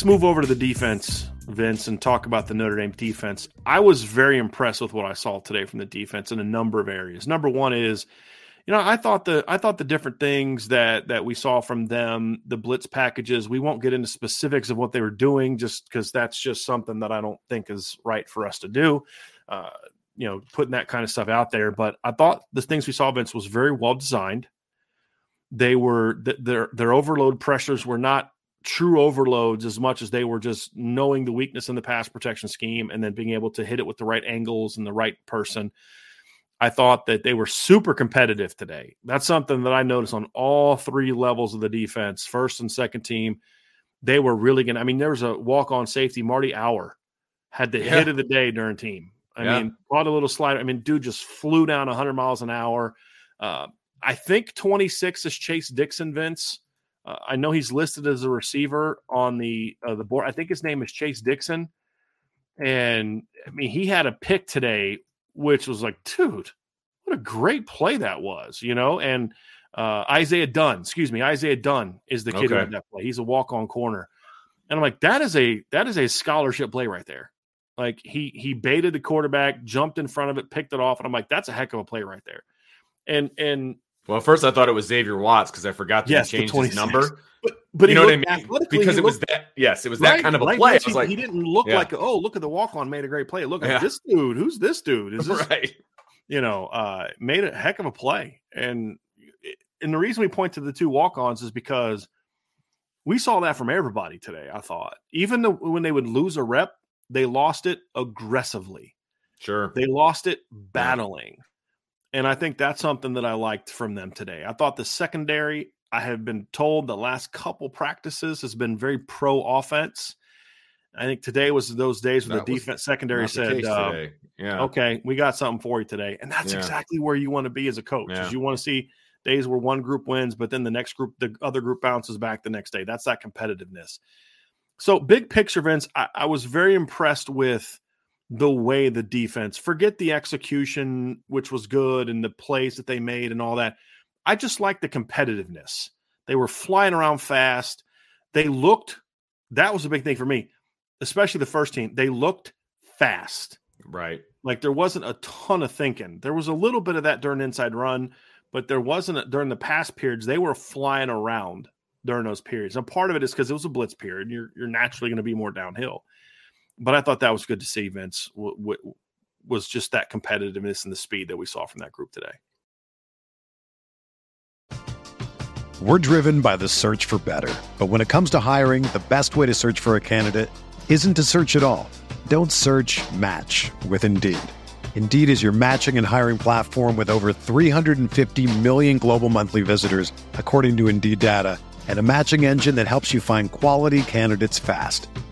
Let's move over to the defense, Vince, and talk about the Notre Dame defense. I was very impressed with what I saw today from the defense in a number of areas. Number one is, you know, I thought the I thought the different things that that we saw from them, the blitz packages. We won't get into specifics of what they were doing, just because that's just something that I don't think is right for us to do. Uh, you know, putting that kind of stuff out there. But I thought the things we saw, Vince, was very well designed. They were their their overload pressures were not true overloads as much as they were just knowing the weakness in the pass protection scheme and then being able to hit it with the right angles and the right person. I thought that they were super competitive today. That's something that I noticed on all three levels of the defense, first and second team. They were really going to, I mean, there was a walk on safety. Marty Hour had the yeah. hit of the day during team. I yeah. mean, caught a little slider. I mean, dude just flew down 100 miles an hour. Uh, I think 26 is Chase Dixon, Vince. Uh, I know he's listed as a receiver on the uh, the board. I think his name is Chase Dixon, and I mean he had a pick today, which was like, dude, what a great play that was, you know. And uh, Isaiah Dunn, excuse me, Isaiah Dunn is the kid okay. who that play. He's a walk on corner, and I'm like, that is a that is a scholarship play right there. Like he he baited the quarterback, jumped in front of it, picked it off, and I'm like, that's a heck of a play right there. And and well, first I thought it was Xavier Watts because I forgot to yes, change his number. But, but you know what I mean? Because it was that. Yes, it was that kind of a right, play. I was like, he didn't look yeah. like, oh, look at the walk on, made a great play. Look at yeah. this dude. Who's this dude? Is this right? You know, uh, made a heck of a play, and and the reason we point to the two walk ons is because we saw that from everybody today. I thought, even the, when they would lose a rep, they lost it aggressively. Sure, they lost it battling. And I think that's something that I liked from them today. I thought the secondary, I have been told the last couple practices has been very pro offense. I think today was those days when that the defense secondary said, uh, "Yeah, okay, we got something for you today," and that's yeah. exactly where you want to be as a coach. Yeah. Is you want to see days where one group wins, but then the next group, the other group bounces back the next day. That's that competitiveness. So, big picture, Vince, I, I was very impressed with the way the defense, forget the execution, which was good, and the plays that they made and all that. I just like the competitiveness. They were flying around fast. They looked, that was a big thing for me, especially the first team. They looked fast. Right. Like there wasn't a ton of thinking. There was a little bit of that during inside run, but there wasn't a, during the past periods. They were flying around during those periods. And part of it is because it was a blitz period. You're you're naturally going to be more downhill but I thought that was good to see. Vince w- w- was just that competitiveness and the speed that we saw from that group today. We're driven by the search for better, but when it comes to hiring, the best way to search for a candidate isn't to search at all. Don't search. Match with Indeed. Indeed is your matching and hiring platform with over 350 million global monthly visitors, according to Indeed data, and a matching engine that helps you find quality candidates fast.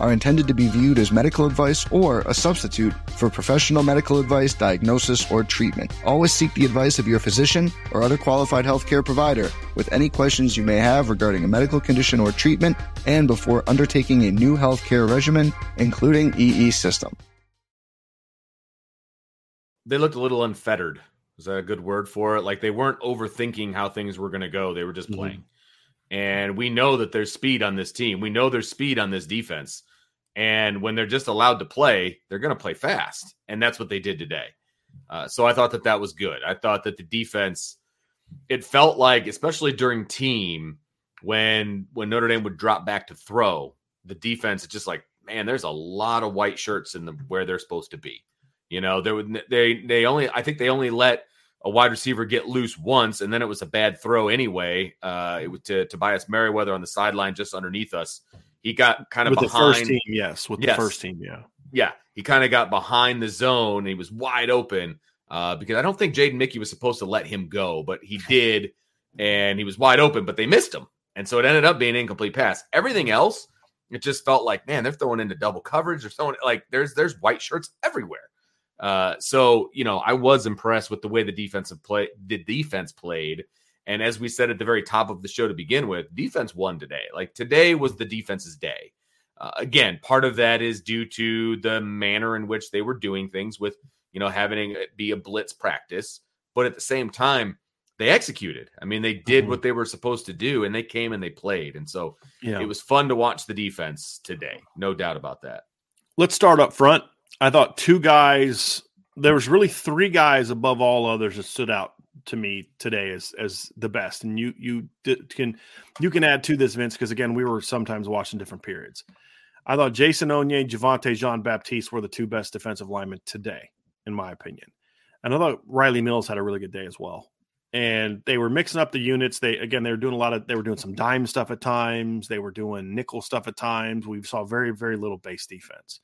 are intended to be viewed as medical advice or a substitute for professional medical advice, diagnosis, or treatment. Always seek the advice of your physician or other qualified healthcare provider with any questions you may have regarding a medical condition or treatment and before undertaking a new healthcare regimen, including EE system. They looked a little unfettered. Is that a good word for it? Like they weren't overthinking how things were going to go. They were just mm-hmm. playing. Mm-hmm. And we know that there's speed on this team. We know there's speed on this defense. And when they're just allowed to play, they're going to play fast. And that's what they did today. Uh, so I thought that that was good. I thought that the defense, it felt like, especially during team, when when Notre Dame would drop back to throw, the defense is just like, man, there's a lot of white shirts in the where they're supposed to be. You know, there would they they only I think they only let a wide receiver get loose once, and then it was a bad throw anyway. Uh, it was to Tobias Merriweather on the sideline just underneath us. He got kind of with behind. the first team, yes, with yes. the first team, yeah, yeah. He kind of got behind the zone. He was wide open uh, because I don't think Jaden Mickey was supposed to let him go, but he did, and he was wide open, but they missed him, and so it ended up being an incomplete pass. Everything else, it just felt like man, they're throwing into double coverage. They're throwing like there's there's white shirts everywhere. Uh, so you know, I was impressed with the way the defensive play, the defense played. And as we said at the very top of the show to begin with, defense won today. Like today was the defense's day. Uh, again, part of that is due to the manner in which they were doing things with, you know, having it be a blitz practice. But at the same time, they executed. I mean, they did mm-hmm. what they were supposed to do and they came and they played. And so yeah. it was fun to watch the defense today. No doubt about that. Let's start up front. I thought two guys. There was really three guys above all others that stood out to me today as as the best. And you you can you can add to this, Vince, because again, we were sometimes watching different periods. I thought Jason Onye, Javonte Jean Baptiste were the two best defensive linemen today, in my opinion. And I thought Riley Mills had a really good day as well. And they were mixing up the units. They again, they were doing a lot of they were doing some dime stuff at times. They were doing nickel stuff at times. We saw very very little base defense.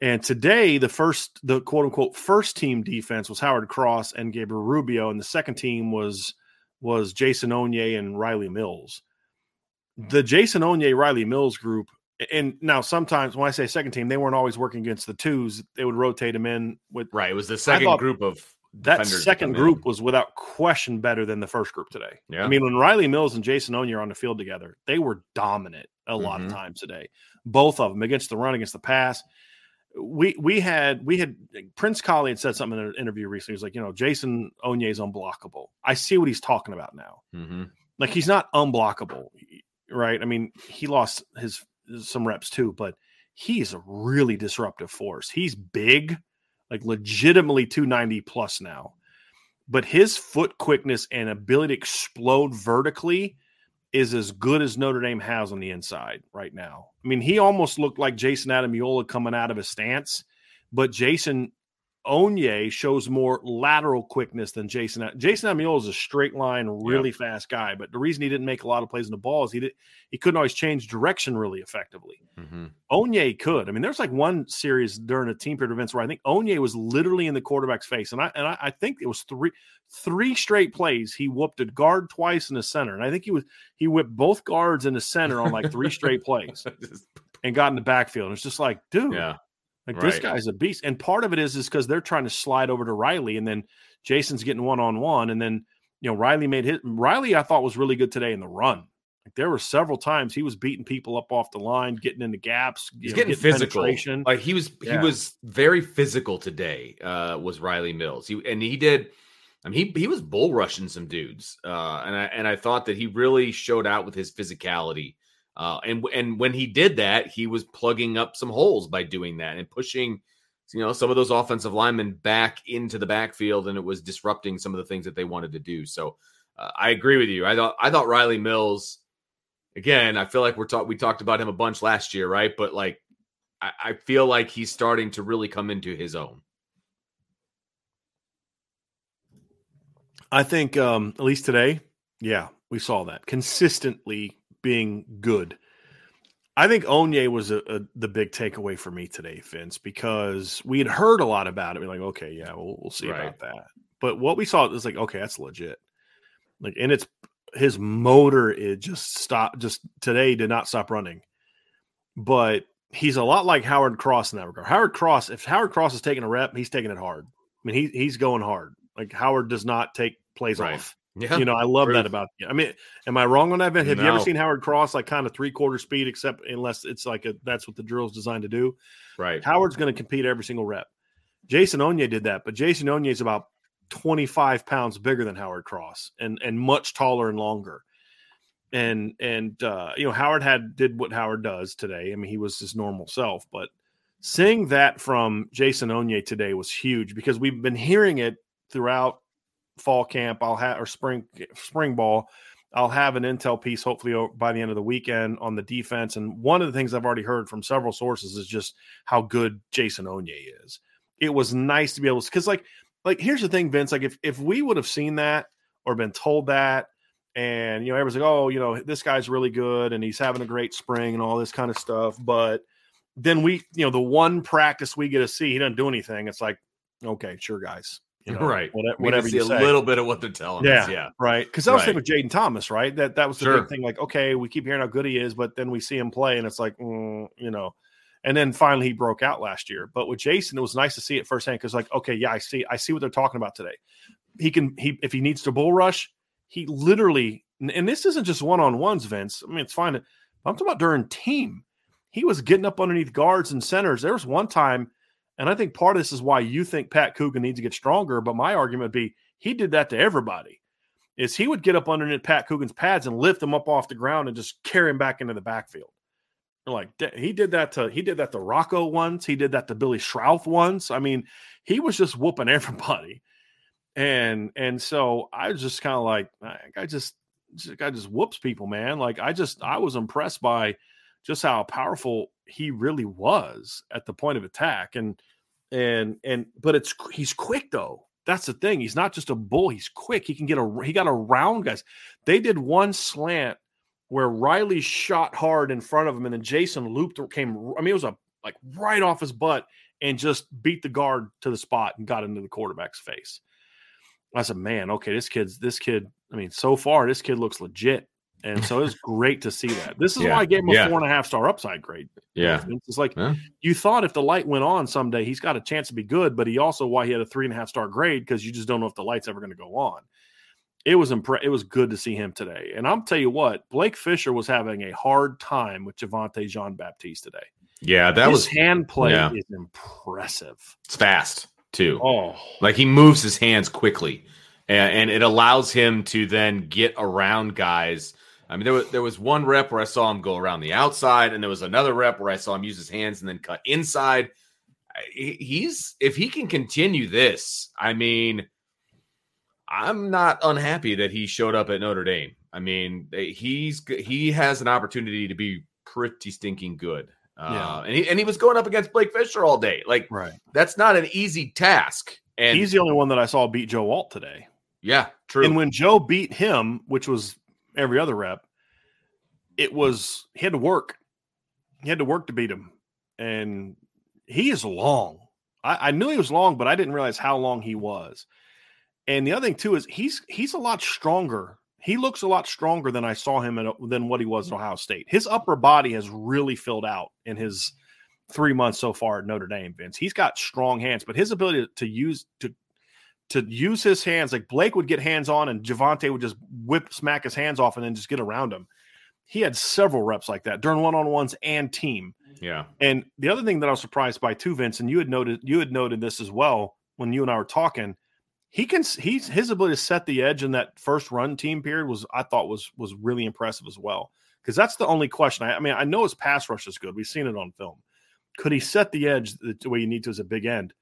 And today, the first, the quote unquote first team defense was Howard Cross and Gabriel Rubio, and the second team was was Jason Onye and Riley Mills. The Jason Onye Riley Mills group, and now sometimes when I say second team, they weren't always working against the twos. They would rotate them in with right. It was the second group of that second group in. was without question better than the first group today. Yeah. I mean, when Riley Mills and Jason Onye are on the field together, they were dominant a lot mm-hmm. of times today. Both of them against the run, against the pass we we had we had Prince Kollie had said something in an interview recently. He was like, you know, Jason Onye is unblockable. I see what he's talking about now. Mm-hmm. Like he's not unblockable, right? I mean, he lost his some reps too, but he's a really disruptive force. He's big, like legitimately 290 plus now. But his foot quickness and ability to explode vertically is as good as Notre Dame has on the inside right now. I mean, he almost looked like Jayson Ademilola coming out of his stance, but Jason Onye shows more lateral quickness than Jason. Jayson Ademilola is a straight line, really yep. fast guy, but the reason he didn't make a lot of plays in the ball is he did he couldn't always change direction really effectively. Mm-hmm. Onye could. I mean, there's like one series during a team period events where I think Onye was literally in the quarterback's face, and I and I, I think it was three three straight plays. He whooped a guard twice in the center, and I think he was he whipped both guards in the center on like three straight plays. and got in the backfield. And it's just like, dude, yeah. Like right. this guy's a beast, and part of it is is because they're trying to slide over to Riley, and then Jason's getting one on one, and then you know Riley made his Riley I thought was really good today in the run. Like there were several times he was beating people up off the line, getting into gaps. He's know, getting, getting physical. Like he was yeah. he was very physical today. Uh, was Riley Mills? He and he did. I mean, he he was bull rushing some dudes, uh, and I and I thought that he really showed out with his physicality uh, and and when he did that, he was plugging up some holes by doing that and pushing, you know, some of those offensive linemen back into the backfield, and it was disrupting some of the things that they wanted to do. So uh, I agree with you. I thought I thought Riley Mills. Again, I feel like we're talk we talked about him a bunch last year, right? But like, I, I feel like he's starting to really come into his own. I think um, at least today, yeah, we saw that consistently being good. I think Onye was a, a, the big takeaway for me today, Vince, because we had heard a lot about it. We're like, okay, yeah, we'll, we'll see right. about that. But what we saw was like, okay, that's legit. Like, and it's his motor, it just stopped, just today did not stop running. But he's a lot like Howard Cross in that regard. Howard Cross, if Howard Cross is taking a rep, he's taking it hard. I mean, he, he's going hard. Like Howard does not take plays right. off. Yeah, you know, I love that about you. I mean, am I wrong on that? Have no. you ever seen Howard Cross like kind of three quarter speed, except unless it's like a that's what the drill is designed to do? Right. Howard's going to compete every single rep. Jason Onye did that, but Jason Onye is about 25 pounds bigger than Howard Cross and and much taller and longer. And and uh, you know, Howard had did what Howard does today. I mean, he was his normal self, but seeing that from Jason Onye today was huge because we've been hearing it throughout fall camp. I'll have or spring spring ball. I'll have an intel piece hopefully by the end of the weekend on the defense. And one of the things I've already heard from several sources is just how good Jason Onye is. It was nice to be able to because like like here's the thing, Vince. Like if if we would have seen that or been told that, and you know everyone's like, oh, you know this guy's really good and he's having a great spring and all this kind of stuff, but then we you know the one practice we get to see he doesn't do anything. It's like okay, sure, guys. You know, right. Whatever, whatever you a little bit of what they're telling yeah, us. Yeah. Right. Because I was right. thinking with Jayden Thomas, right? That that was the sure. big thing. Like, okay, we keep hearing how good he is, but then we see him play, and it's like, mm, you know. And then finally he broke out last year. But with Jason, it was nice to see it firsthand because, like, okay, yeah, I see, I see what they're talking about today. He can, he if he needs to bull rush, he literally, and this isn't just one on ones, Vince. I mean, it's fine. I'm talking about during team. He was getting up underneath guards and centers. There was one time and I think part of this is why you think Pat Coogan needs to get stronger. But my argument would be he did that to everybody. Is he would get up underneath Pat Coogan's pads and lift him up off the ground and just carry him back into the backfield. Like he did that to he did that to Rocco once. He did that to Billy Schrauth once. I mean, he was just whooping everybody. And and so I was just kind of like, I just guy just whoops people, man. Like I just I was impressed by just how powerful he really was at the point of attack. And and and but it's he's quick though. That's the thing. He's not just a bull. He's quick. He can get a he got around guys. They did one slant where Riley shot hard in front of him, and then Jason looped or came. I mean, it was a like right off his butt and just beat the guard to the spot and got into the quarterback's face. I said, man, okay, this kid's this kid. I mean, so far this kid looks legit. And so it's great to see that. This is yeah. why I gave him a yeah. four and a half star upside grade. Yeah. It's like yeah. you thought if the light went on someday, he's got a chance to be good, but he also why he had a three and a half star grade because you just don't know if the light's ever going to go on. It was impre- it was good to see him today. And I'll tell you what, Blake Fisher was having a hard time with Javonte Jean Baptiste today. Yeah, that His was hand play is impressive. It's fast too. Oh, like he moves his hands quickly. And, and it allows him to then get around guys I mean, there was there was one rep where I saw him go around the outside, and there was another rep where I saw him use his hands and then cut inside. He's if he can continue this, I mean, I'm not unhappy that he showed up at Notre Dame. I mean, he's he has an opportunity to be pretty stinking good. Uh, Yeah. and he and he was going up against Blake Fisher all day. Like Right. that's not an easy task. And He's the only one that I saw beat Joe Alt today. yeah, true. And when Joe beat him, which was every other rep, it was he had to work. He had to work to beat him. And he is long. I, I knew he was long, but I didn't realize how long he was. And the other thing too is he's he's a lot stronger. He looks a lot stronger than I saw him at, than what he was at Ohio State. His upper body has really filled out in his three months so far at Notre Dame. Vince, he's got strong hands, but his ability to use to to use his hands like Blake would get hands on and Javonte would just whip smack his hands off and then just get around him. He had several reps like that during one on ones and team. yeah, And the other thing that I was surprised by too, Vince, and you had noted you had noted this as well when you and I were talking. He can he's his ability to set the edge in that first run team period was I thought was was really impressive as well. Because that's the only question. I, I mean, I know his pass rush is good. We've seen it on film. Could he set the edge the, way you need to as a big end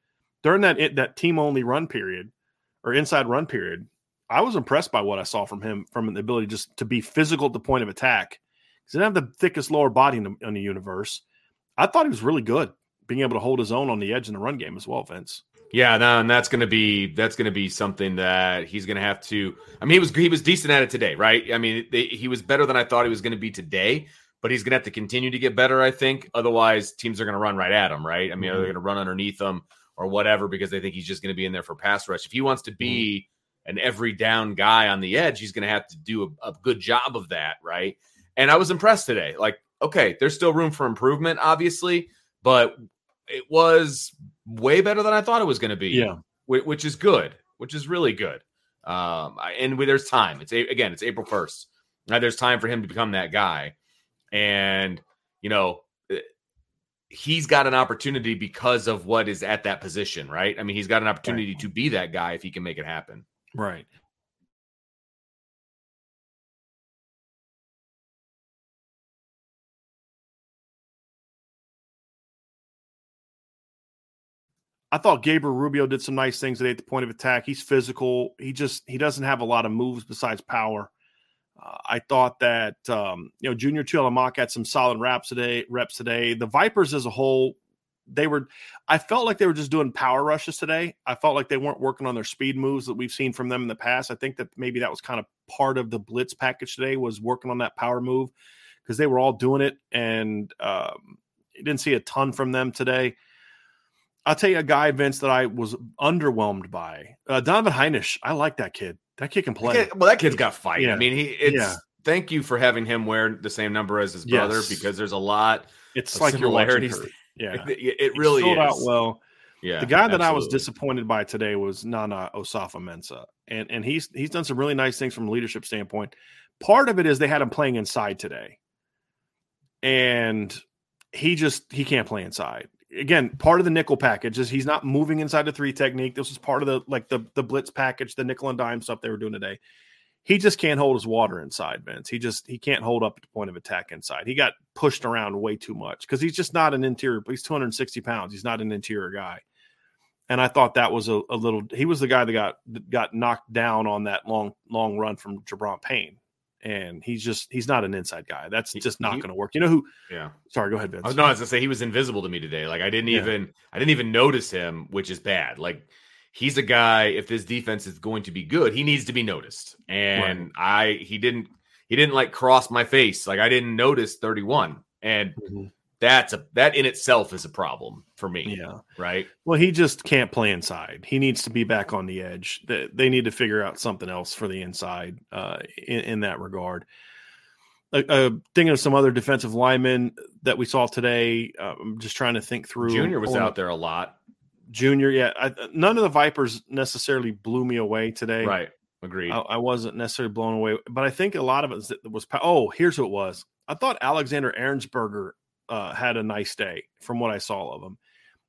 during that it, that team only run period or inside run period? I was impressed by what I saw from him from the ability just to be physical at the point of attack. He didn't have the thickest lower body in the, in the universe. I thought he was really good being able to hold his own on the edge in the run game as well, Vince. yeah. No, and that's gonna be that's gonna be something that he's gonna have to. I mean, he was he was decent at it today, right? I mean, they, he was better than I thought he was gonna be today. But he's gonna have to continue to get better, I think. Otherwise, teams are gonna run right at him, right? I mean, Mhm. they're gonna run underneath him or whatever because they think he's just gonna be in there for pass rush. If he wants to be an every down guy on the edge, he's gonna have to do a, a good job of that, right? And I was impressed today. Like, okay, there's still room for improvement, obviously, but it was way better than I thought it was going to be. Yeah. whi- which is good, which is really good. Um, I- and we, there's time. It's a, again, it's April first. Now there's time for him to become that guy, and you know he's got an opportunity because of what is at that position, right? I mean, he's got an opportunity to be that guy if he can make it happen. Right. I thought Gabriel Rubio did some nice things today at the point of attack. He's physical. He just he doesn't have a lot of moves besides power. Uh, I thought that um, you know Junior Tuihalamaka had some solid reps today. Reps today. The Vipers as a whole, they were. I felt like they were just doing power rushes today. I felt like they weren't working on their speed moves that we've seen from them in the past. I think that maybe that was kind of part of the blitz package today was working on that power move because they were all doing it, and um, didn't see a ton from them today. I'll tell you a guy, Vince, that I was underwhelmed by. Uh, Donovan Hinish. I like that kid. That kid can play. Kid- well, that kid's got fight. Yeah. I mean, he. It's Yeah. thank you for having him wear the same number as his brother Yes. because there's a lot. It's of like similarities. Yeah, It, it really filled is. out well. Yeah, the guy that I was disappointed by today was Nana Osafo-Mensah, and and he's he's done some really nice things from a leadership standpoint. Part of it is they had him playing inside today, and he just he can't play inside. Again, part of the nickel package is he's not moving inside the three technique. This was part of the like the the blitz package, the nickel and dime stuff they were doing today. He just can't hold his water inside, Vince. He just he can't hold up at the point of attack inside. He got pushed around way too much because he's just not an interior. He's 260 pounds. He's not an interior guy and I thought that was a, a little. He was the guy that got that got knocked down on that long long run from Gi'Bran Payne, and he's just he's not an inside guy. That's just not going to work. You know who? Yeah. Sorry, go ahead, Vince. I was, no, I was gonna say he was invisible to me today. Like I didn't Yeah. even I didn't even notice him, which is bad. Like he's a guy. If this defense is going to be good, he needs to be noticed. And I he didn't he didn't like cross my face. Like I didn't notice 31. And Mhm. That's a that in itself is a problem for me. Yeah. Right. Well, he just can't play inside. He needs to be back on the edge. They, they need to figure out something else for the inside uh, in, in that regard. Uh, uh, thinking of some other defensive linemen that we saw today, uh, I'm just trying to think through. Junior was out there a lot. Junior, yeah. I, none of the Vipers necessarily blew me away today. Right. Agreed. I, I wasn't necessarily blown away, but I think a lot of it was, was oh, here's who it was. I thought Alexander Ehrensberger uh, had a nice day from what I saw of him.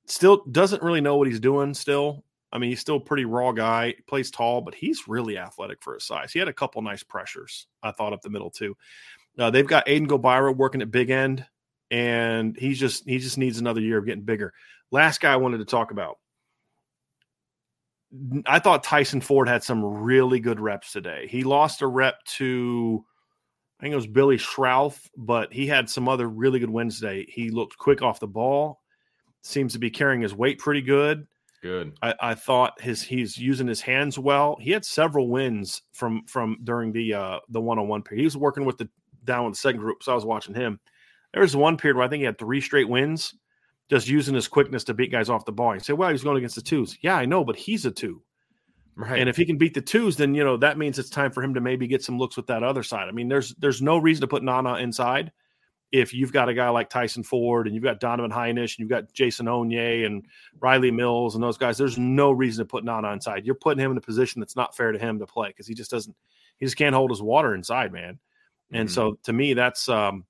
Still doesn't really know what he's doing. Still, I mean, he's still a pretty raw guy. Plays tall, but he's really athletic for his size. He had a couple nice pressures. I thought up the middle too. Uh, they've got Aiden Gobaira working at big end, and he's just he just needs another year of getting bigger. Last guy I wanted to talk about. I thought Tyson Ford had some really good reps today. He lost a rep to, I think it was Billy Schrauth, but he had some other really good Wednesday. He looked quick off the ball, seems to be carrying his weight pretty good. Good. I, I thought his he's using his hands well. He had several wins from from during the uh the one on one period. He was working with the down with the second group, so I was watching him. There was one period where I think he had three straight wins, just using his quickness to beat guys off the ball. You say, well, he's going against the twos. Yeah, I know, but he's a two. Right. And if he can beat the twos, then you know that means it's time for him to maybe get some looks with that other side. I mean, there's there's no reason to put Nana inside if you've got a guy like Tyson Ford and you've got Donovan Hinish and you've got Jason Onye and Riley Mills and those guys, there's no reason to put Nana inside. You're putting him in a position that's not fair to him to play because he just doesn't, he just can't hold his water inside, man. And Mhm. so to me, that's um,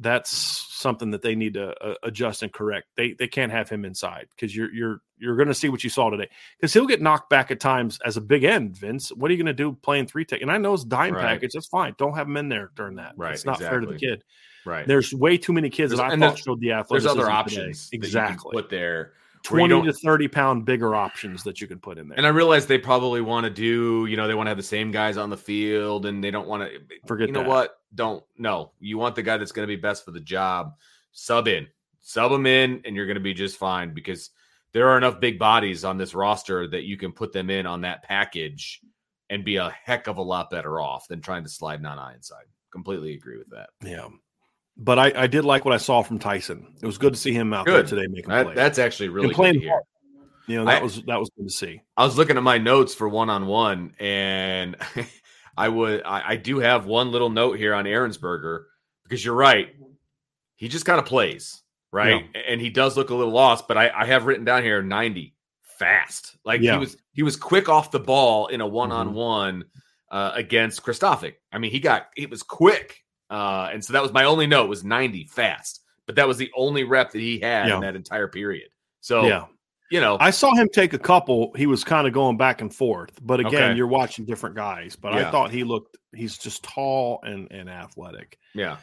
that's something that they need to uh, adjust and correct. They they can't have him inside because you're you're you're going to see what you saw today because he'll get knocked back at times as a big end. Vince, what are you going to do playing three tech? And I know it's dime Right. package. That's fine. Don't have him in there during that. Right, It's not fair to the kid. right. There's way too many kids There's- that I thought showed the athletes. There's athleticism other today. options can Exactly. put there. Where you Twenty to thirty pound bigger options that you can put in there. And I realize they probably want to do, you know, they want to have the same guys on the field and they don't want to Forget You know that. what? Don't no. You want the guy that's going to be best for the job. Sub in. Sub him in and you're going to be just fine because there are enough big bodies on this roster that you can put them in on that package and be a heck of a lot better off than trying to slide Nana inside. Completely agree with that. yeah. But I, I did like what I saw from Tyson. It was good to see him out Good. there today making That, plays. that's actually really and good playing hard. You know, that I- was that was good to see. I was looking at my notes for one on one, and I would I, I do have one little note here on Ehrensberger because you're right. He just kind of plays, right? And he does look a little lost, but I, I have written down here 90 fast. Like Yeah. he was he was quick off the ball in a one on one against Kristofic. I mean, he got it was quick. Uh, and so that was my only note was 90 fast. But that was the only rep that he had Yeah. in that entire period. So yeah. you know, I saw him take a couple. He was kind of going back and forth. But again, Okay. you're watching different guys. But Yeah. I thought he looked he's just tall and, and athletic. yeah.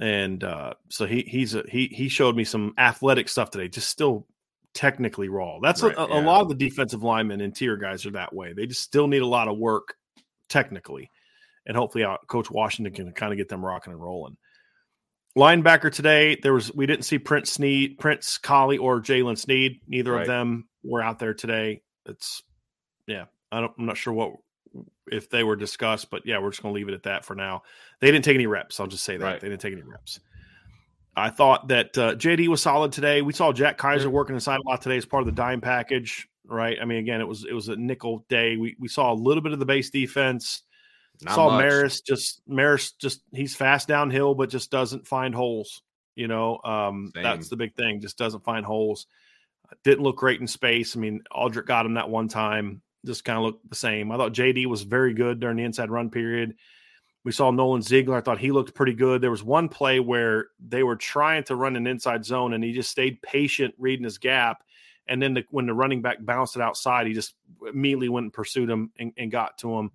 And uh, so he he's a, he he showed me some athletic stuff today, just still technically raw. That's Right, a, a yeah. lot of the defensive linemen, interior guys are that way. They just still need a lot of work technically. And hopefully uh, Coach Washington can kind of get them rocking and rolling. Linebacker today, there was we didn't see Prince Sneed, Prince Kollie, or Jalen Sneed. Neither Right. of them were out there today. It's yeah, I don't, I'm not sure what if they were discussed, but yeah, we're just going to leave it at that for now. They didn't take any reps. I'll just say that Right. they didn't take any reps. I thought that uh, JD was solid today. We saw Jack Kaiser Yeah. working inside a lot today as part of the dime package, right? I mean, again, it was it was a nickel day. We we saw a little bit of the base defense. Not saw much. Marist just Marist just he's fast downhill, but just doesn't find holes. You know, um, that's the big thing. Just doesn't find holes. Didn't look great in space. I mean, Audric got him that one time. Just kind of looked the same. I thought JD was very good during the inside run period. We saw Nolan Ziegler. I thought he looked pretty good. There was one play where they were trying to run an inside zone, and he just stayed patient, reading his gap. And then the, when the running back bounced it outside, he just immediately went and pursued him and, and got to him.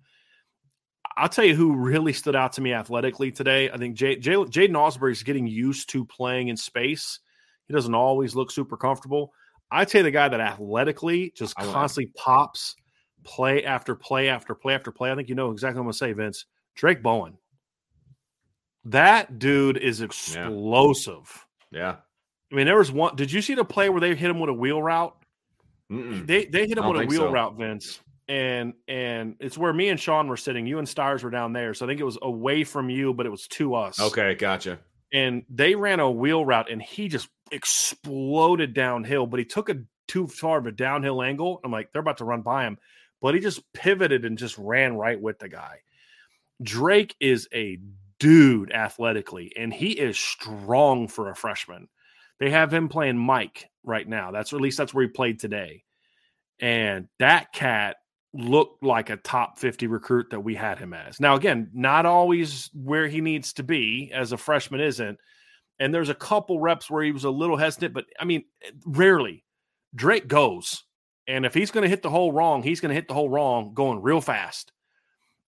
I'll tell you who really stood out to me athletically today. I think J- J- Jaiden Ausberry is getting used to playing in space. He doesn't always look super comfortable. I'd say the guy that athletically just I like- constantly pops play after play after play after play. I think you know exactly what I'm going to say, Vince. Drayk Bowen. That dude is explosive. Yeah. I mean, there was one. Did you see the play where they hit him with a wheel route? Mm-mm. They they hit him with a wheel so. route, Vince, and and it's where me and Sean were sitting. You and Stars were down there, so I think it was away from you, but it was to us. Okay, gotcha. and they ran a wheel route, and he just exploded downhill, but he took a too far of a downhill angle. I'm like, they're about to run by him, but he just pivoted and just ran right with the guy. Drayk is a dude athletically, and he is strong for a freshman. They have him playing Mike right now. That's at least that's where he played today. And that cat looked like a top 50 recruit that we had him as. Now, again, not always where he needs to be as a freshman isn't. And there's a couple reps where he was a little hesitant, but I mean, eh, rarely. Drayk goes. And if he's going to hit the hole wrong, he's going to hit the hole wrong going real fast.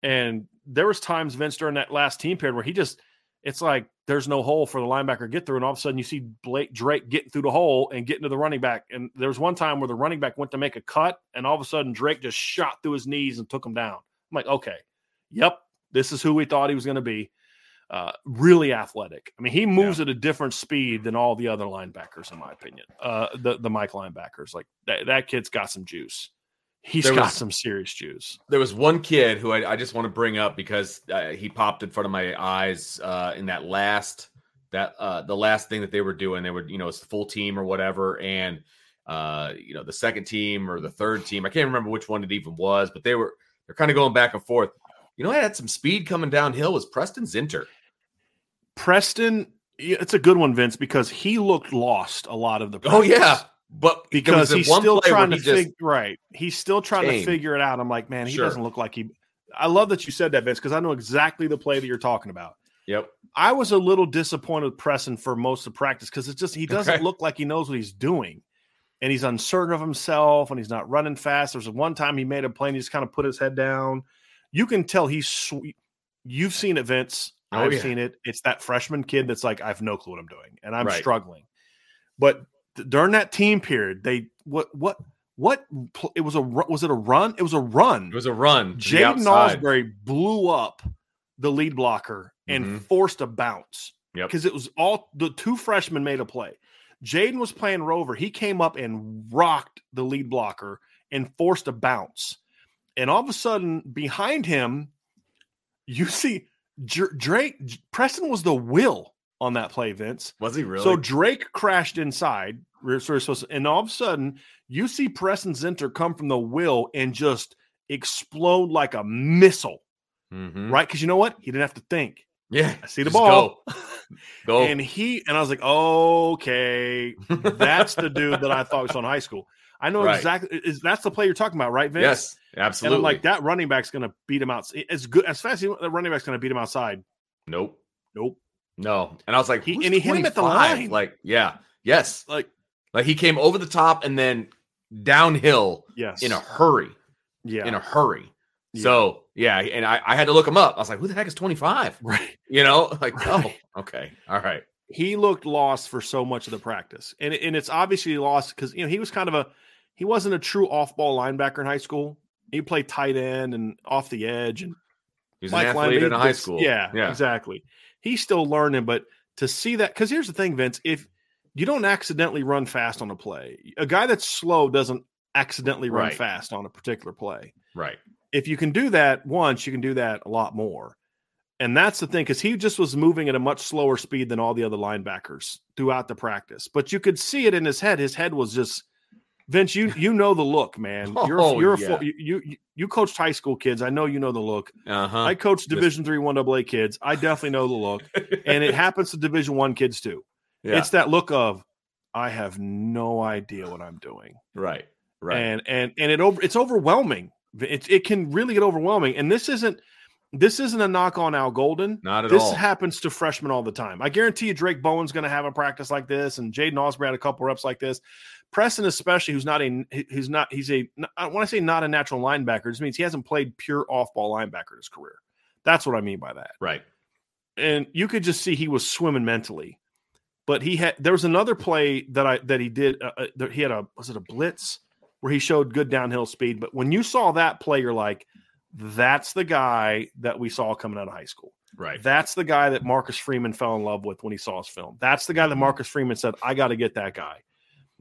And there was times Vince during that last team period where he just it's like there's no hole for the linebacker to get through, and all of a sudden you see Blake Drayk getting through the hole and getting to the running back. And there was one time where the running back went to make a cut, and all of a sudden Drayk just shot through his knees and took him down. I'm like, okay, yep, this is who we thought he was going to be. Uh, really athletic. I mean, he moves at a different speed than all the other linebackers, in my opinion. Uh, the the Mike linebackers, like that, that kid's got some juice. He's There got was- some serious juice. There was one kid who I, I just want to bring up because uh, he popped in front of my eyes uh, in that last that uh, the last thing that they were doing. They were you know it's the full team or whatever, and uh, you know the second team or the third team. I can't remember which one it even was, but they were they're kind of going back and forth. You know, I had some speed coming downhill. Was Preston Zinter? Preston, it's a good one, Vince, because he looked lost a lot of the. Oh yeah, practice. But because he's still trying to figure right. He's still trying Tame. to figure it out. I'm like, man, he Sure. doesn't look like he. I love that you said that, Vince, because I know exactly the play that you're talking about. Yep. I was a little disappointed with Preston for most of practice because it's just he doesn't Okay. look like he knows what he's doing, and he's uncertain of himself, and he's not running fast. There's one time he made a play, and he just kind of put his head down. You can tell he's sweet. You've seen it, Vince. Oh, I've yeah. seen it. It's that freshman kid that's like, I have no clue what I'm doing, and I'm Right. struggling. But during that team period, they what what what it was a was it a run? It was a run. It was a run. Jaiden. Ausberry blew up the lead blocker and Mhm. forced a bounce Yep. because it was all the two freshmen made a play. Jaiden was playing Rover. He came up and rocked the lead blocker and forced a bounce. And all of a sudden, behind him, you see Dr- Drayk. Preston was the will on that play, Vince. Was he really? So Drayk crashed inside, we're supposed to- and all of a sudden you see Preston Zinter come from the will and just explode like a missile, Mhm. right? Because you know what? He didn't have to think. Yeah. I see the ball. Go. Go. And he and I was like, okay, that's the dude that I thought was on high school. I know Right. exactly is that's the play you're talking about, right, Vince? yes, And absolutely. I'm like, that running back's gonna beat him out as good as fast as the running back's gonna beat him outside. nope. Nope. No. And I was like, He- and he hit him at the line. Like, yeah. Yes. Like, Like he came over the top and then downhill yes. in a hurry. yeah. In a hurry. Yeah. So yeah, and I, I had to look him up. I was like, who the heck is 25? right. You know, like, Right. oh, okay. All right. he looked lost for so much of the practice, and and it's obviously lost because you know he was kind of a he wasn't a true off ball linebacker in high school. He played tight end and off the edge, and He's Mike an athlete in high school. Yeah, Yeah. exactly. He's still learning, but to see that because here's the thing, Vince, if you don't accidentally run fast on a play, a guy that's slow doesn't accidentally run Right. fast on a particular play. Right. If you can do that once, you can do that a lot more. And that's the thing, because he just was moving at a much slower speed than all the other linebackers throughout the practice. But you could see it in his head. His head was just Vince. You you know the look, man. You're Oh, you're a yeah. fo- you, you you coached high school kids. I know you know the look. Uh-huh. I coached Division three one AA kids. I definitely know the look, and it happens to Division one kids too. yeah. It's that look of I have no idea what I'm doing, right. Right. and and and it over it's overwhelming. It it can really get overwhelming, and this isn't this isn't a knock on Al Golden. Not at this all. happens to freshmen all the time. I guarantee you, Drayk Bowen's going to have a practice like this, and Jaiden Ausberry had a couple reps like this. Preston, especially, who's not a who's not he's a when I say not a natural linebacker, it just means he hasn't played pure off ball linebacker his career. That's what I mean by that. right. And you could just see he was swimming mentally. But he had there was another play that I that he did. Uh, uh, that he had a was it a blitz where he showed good downhill speed. But when you saw that play, you're like, that's the guy that we saw coming out of high school. Right. That's the guy that Marcus Freeman fell in love with when he saw his film. That's the guy that Marcus Freeman said, I got to get that guy.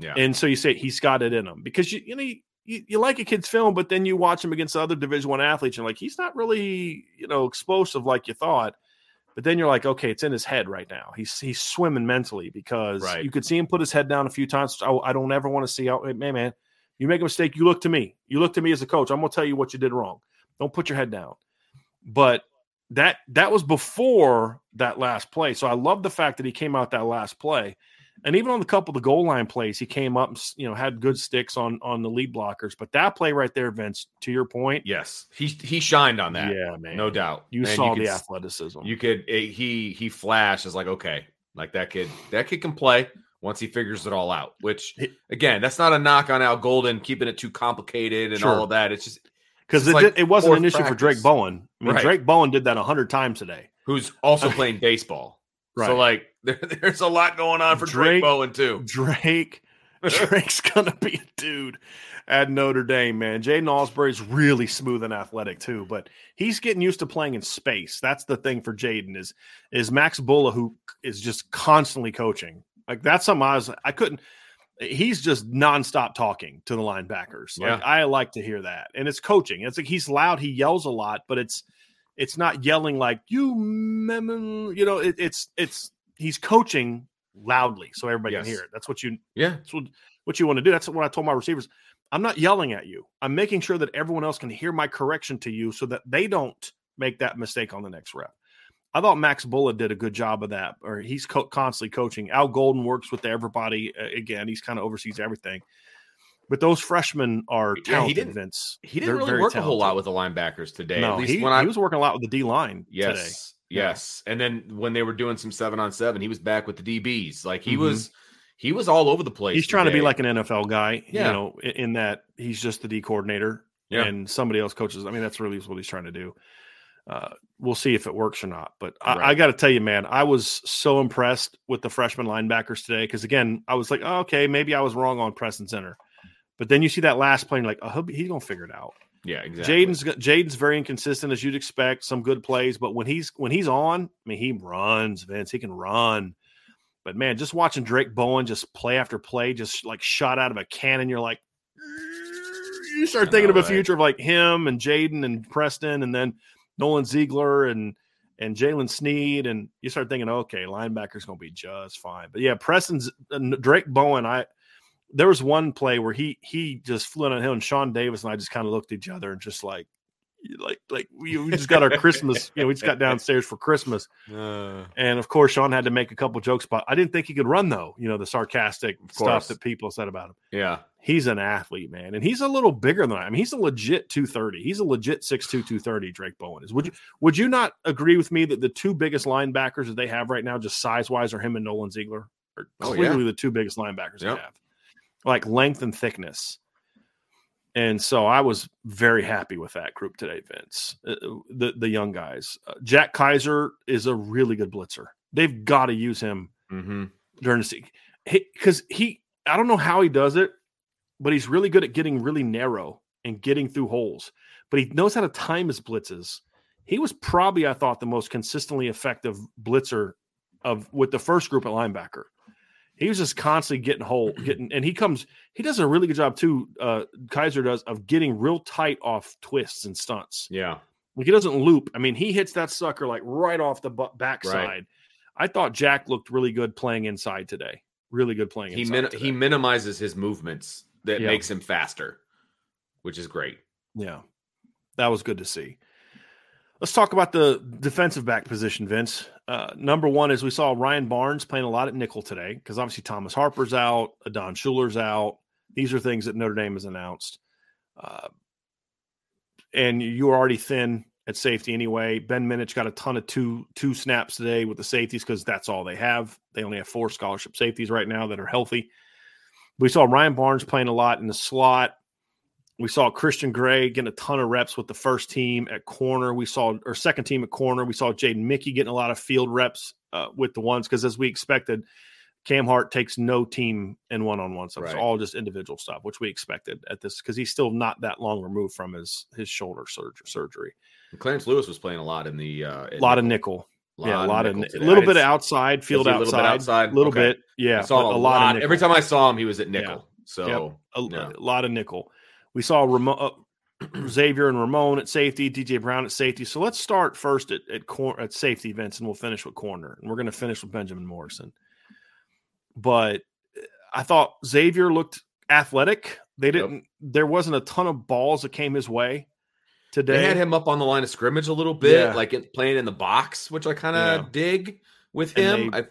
Yeah. And so you say he's got it in him because you, you know, you, you like a kid's film, but then you watch him against other division one athletes and like, he's not really, you know, explosive like you thought. But then you're like, okay, it's in his head right now. He's he's swimming mentally because Right. you could see him put his head down a few times. I, I don't ever want to see how, man, man, you make a mistake, you look to me. You look to me as a coach. I'm gonna tell you what you did wrong. Don't put your head down. But that that was before that last play. So I love the fact that he came out that last play. And even on the couple of the goal line plays, he came up and you know had good sticks on on the lead blockers. But that play right there, Vince, to your point, Yes. He he shined on that. yeah, man, No doubt. You And saw could the s- athleticism. You could eh, he he flashed as like okay, like that kid that kid can play once he figures it all out. Which again, that's not a knock on Al Golden keeping it too complicated and Sure. all of that. It's just because it, like it wasn't an issue for Drayk. Bowen. I mean, Right. Drayk Bowen did that a hundred times today. who's also playing baseball. So like there, there's a lot going on for Drayk, Drayk- Bowen too. Drayk Drayk's gonna be a dude at Notre Dame, man. Jaiden Ausberry's really smooth and athletic too, but he's getting used to playing in space. That's the thing for Jaiden is is Max Bulla who is just constantly coaching. Like that's something I was I couldn't. He's just nonstop talking to the linebackers. Like Yeah. I like to hear that, and it's coaching. It's like he's loud, he yells a lot, but it's it's not yelling like you, mem-" you know. It, it's it's he's coaching loudly so everybody Yes. can hear it. That's what you Yeah. that's what, what you want to do. That's what I told my receivers. I'm not yelling at you. I'm making sure that everyone else can hear my correction to you so that they don't make that mistake on the next rep. I thought Max Bulla did a good job of that, or he's co- constantly coaching. Al Golden works with everybody. Uh, again, he's kind of oversees everything. But those freshmen are Yeah, he talented, didn't- Vince. He They're didn't really very work a whole lot with the linebackers today. No, at least he, when I he was working a lot with the D line yes, today. yes. And then when they were doing some seven on seven, he was back with the DBs. Like he Mhm. was, he was all over the place. He's trying to be like an NFL guy, Yeah. you know, in, in that he's just the D coordinator Yeah. and somebody else coaches. I mean, that's really what he's trying to do. Uh, we'll see if it works or not. But I, Right. I got to tell you, man, I was so impressed with the freshman linebackers today because, again, I was like, oh, okay, maybe I was wrong on Preston Zinter. But then you see that last play, and you're like, oh, he's going to figure it out. yeah, exactly. Jaden's Jaden's very inconsistent as you'd expect. Some good plays, but when he's when he's on, I mean, he runs. Vince, he can run. But man, just watching Drayk Bowen just play after play, just like shot out of a cannon, you're like, you start thinking of a right? future of like him and Jaden and Preston, and then Nolan Ziegler and and Jaylen Sneed, and you start thinking, okay, linebacker's going to be just fine. But yeah, Preston's uh, Drayk Bowen, I there was one play where he he just flew in on him and Sean Davis and I just kind of looked at each other and just like like like we, we just got our Christmas, you know, we just got downstairs for Christmas. Uh, And of course Sean had to make a couple jokes about I didn't think he could run though, you know, the sarcastic course. stuff that people said about him. yeah, He's an athlete, man. And he's a little bigger than I. I mean, he's a legit 230. He's a legit 6'2, 230, Drayk Bowen is. Would you would you not agree with me that the two biggest linebackers that they have right now, just size wise, are him and Nolan Ziegler? Are Oh, yeah. clearly the two biggest linebackers Yep. they have. Like length and thickness. And so I was very happy with that group today, Vince. Uh, the the young guys. Uh, Jack Kiser is a really good blitzer. They've got to use him hmm during the season because he, I don't know how he does it, but he's really good at getting really narrow and getting through holes. But he knows how to time his blitzes. He was probably, I thought, the most consistently effective blitzer of with the first group at linebacker. He was just constantly getting hole, getting, and he comes. He does a really good job too. Uh, Kiser does of getting real tight off twists and stunts. yeah, Like he doesn't loop. I mean, he hits that sucker like right off the backside. I thought Jack looked really good playing inside today. Really good playing he inside. min- he minimizes his movements that Yeah. makes him faster, which is great. yeah, that was good to see. Let's talk about the defensive back position, Vince. Uh, number one is we saw Ryan Barnes playing a lot at nickel today because obviously Thomas Harper's out, Don Schuler's out. These are things that Notre Dame has announced. Uh, and you are already thin at safety anyway. Ben Minich got a ton of two two snaps today with the safeties because that's all they have. They only have four scholarship safeties right now that are healthy. We saw Ryan Barnes playing a lot in the slot. We saw Christian Gray getting a ton of reps with the first team at corner. We saw or second team at corner. We saw Jaden Mickey getting a lot of field reps uh, with the ones because as we expected, Cam Hart takes no team in one on one stuff. It's all just individual stuff, which we expected at this because he's still not that long removed from his his shoulder surgery. surgery. Clarence Lewis was playing a lot in the uh, A lot of nickel. yeah, a lot of, nickel ni- today. a little bit didn't- outside, field he a little outside, bit outside? little Okay. bit. Yeah, I saw but a lot. of Every time I saw him, he was at nickel. So Yep. a, Yeah. a lot of nickel. We saw Ramon, uh, Xavier and Ramon at safety, DJ Brown at safety. So let's start first at at, cor- at safety, Vince, and we'll finish with corner. And we're going to finish with Benjamin Morrison. But uh, I thought Xavier looked athletic. They didn't. There wasn't a ton of balls that came his way today. they had him up on the line of scrimmage a little bit, Yeah. like it, playing in the box, which I kind of Yeah. dig with And him. I,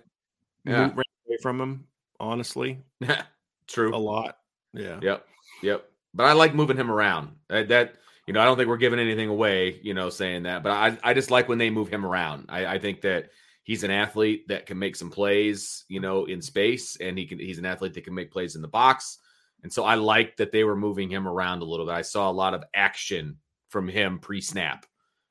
yeah. Ran away from him. Honestly, Yeah, True. a lot. Yeah. Yep. Yep. But I like moving him around. Uh, that you know, I don't think we're giving anything away, you know, saying that. But I, I just like when they move him around. I, I think that he's an athlete that can make some plays, you know, in space, and he can. He's an athlete that can make plays in the box. And so I like that they were moving him around a little bit. I saw a lot of action from him pre-snap,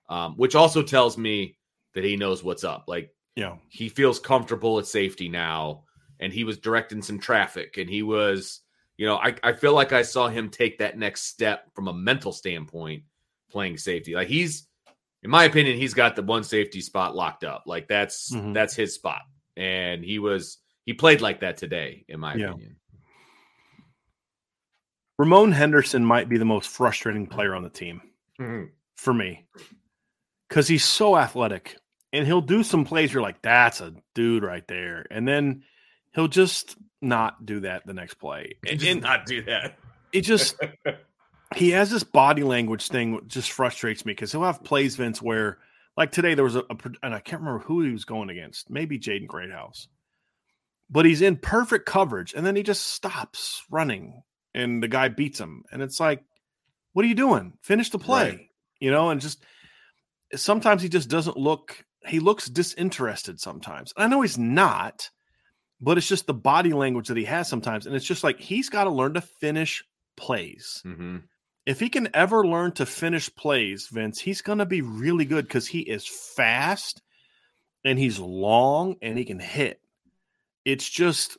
um, which also tells me that he knows what's up. Like Yeah. he feels comfortable at safety now and he was directing some traffic and he was you know, I, I feel like I saw him take that next step from a mental standpoint playing safety. Like he's, in my opinion, he's got the one safety spot locked up. Like that's Mhm. that's his spot, and he was he played like that today, in my Yeah. opinion. Ramon Henderson might be the most frustrating player on the team Mhm. for me because he's so athletic and he'll do some plays you're like, that's a dude right there. And then he'll just not do that the next play. And, not do that. it just, he has this body language thing just frustrates me because he'll have plays, Vince, where like today there was a, a and I can't remember who he was going against, maybe Jaden Greathouse, but he's in perfect coverage and then he just stops running and the guy beats him. And it's like, what are you doing? Finish the play, Right. you know, and just sometimes he just doesn't look, he looks disinterested sometimes. I know he's not, but it's just the body language that he has sometimes. And it's just like he's got to learn to finish plays. Mhm. If he can ever learn to finish plays, Vince, he's going to be really good because he is fast and he's long and he can hit. It's just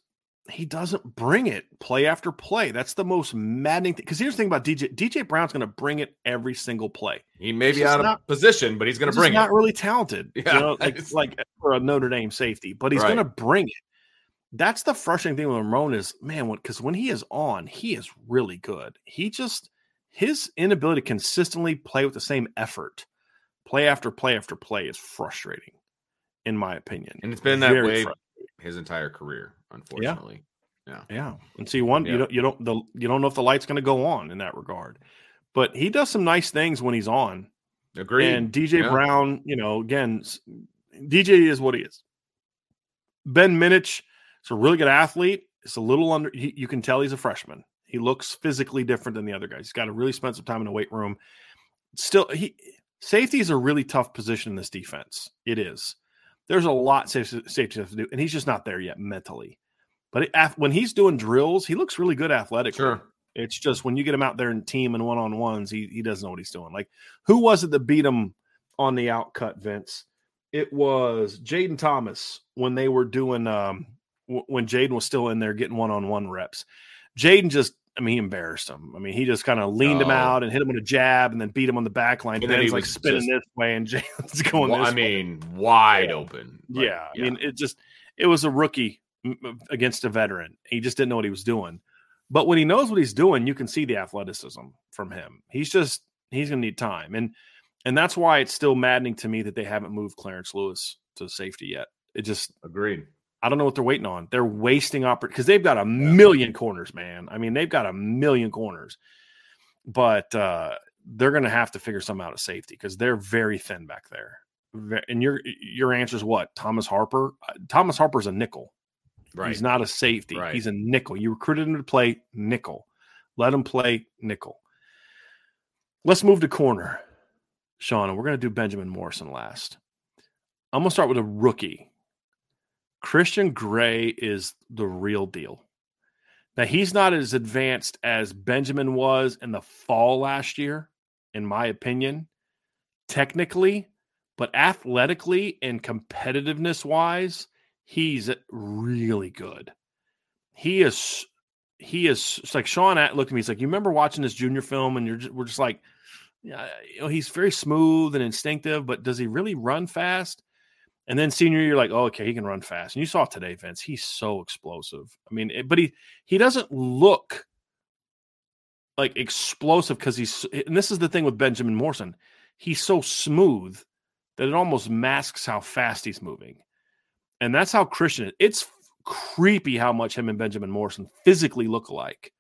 he doesn't bring it play after play. That's the most maddening thing. Because here's the thing about DJ: DJ Brown's going to bring it every single play. He may be out of not- position, but he's going to bring not really talented, Yeah, you know, like it's- like for a Notre Dame safety, but he's Right. going to bring it. That's the frustrating thing with Ramon is, man, because when he is on, he is really good. He just his inability to consistently play with the same effort, play after play after play, is frustrating, in my opinion. And it's been that Very way his entire career, unfortunately. Yeah, Yeah. and see, one Yeah. you don't you don't the you don't know if the light's going to go on in that regard, but he does some nice things when he's on. Agreed. And DJ Yeah. Brown, you know, again, DJ is what he is. Ben Minich is a really good athlete. It's a little under. He, you can tell he's a freshman. He looks physically different than the other guys. He's got to really spend some time in the weight room. Still, he safety is a really tough position in this defense. It is. There's a lot safety, safety has to do, and he's just not there yet mentally. But it, when he's doing drills, he looks really good athletically. Sure. It's just when you get him out there in team and one on ones, he he doesn't know what he's doing. Like who was it that beat him on the outcut, Vince? It was Jaden Thomas when they were doing um w- when Jaden was still in there getting one on one reps. Jaden just I mean he embarrassed him. I mean he just kind of leaned him Oh. out and hit him with a jab and then beat him on the back line. And then he Ben's like spinning just- this way and Jaden's going Well, I way. mean, wide Yeah. open. Like, Yeah, I mean, it just it was a rookie against a veteran. He just didn't know what he was doing. But when he knows what he's doing, you can see the athleticism from him. He's just he's going to need time, and and that's why it's still maddening to me that they haven't moved Clarence Lewis to safety yet. It just agreed. I don't know what they're waiting on. They're wasting opportunity because they've got a million corners, man. I mean, they've got a million corners, but uh, they're going to have to figure something out at safety because they're very thin back there. And your your answer is what? Thomas Harper. Uh, Thomas Harper's a nickel. Right. He's not a safety. Right. He's a nickel. You recruited him to play nickel. Let him play nickel. Let's move to corner, Sean, and we're going to do Benjamin Morrison last. I'm going to start with a rookie. Christian Gray is the real deal. Now, he's not as advanced as Benjamin was in the fall last year, in my opinion, technically, but athletically and competitiveness wise, he's really good. He is, he is like Sean at looked at me. He's like, You remember watching this junior film? And you're just, we're just like, yeah, you know, he's very smooth and instinctive, but does he really run fast? And then senior year, you're like, oh, okay, he can run fast. And you saw today, Vince. He's so explosive. I mean, it- but he he doesn't look like explosive because he's. And this is the thing with Benjamin Morrison. He's so smooth that it almost masks how fast he's moving. And that's how Christian. It's creepy how much him and Benjamin Morrison physically look alike.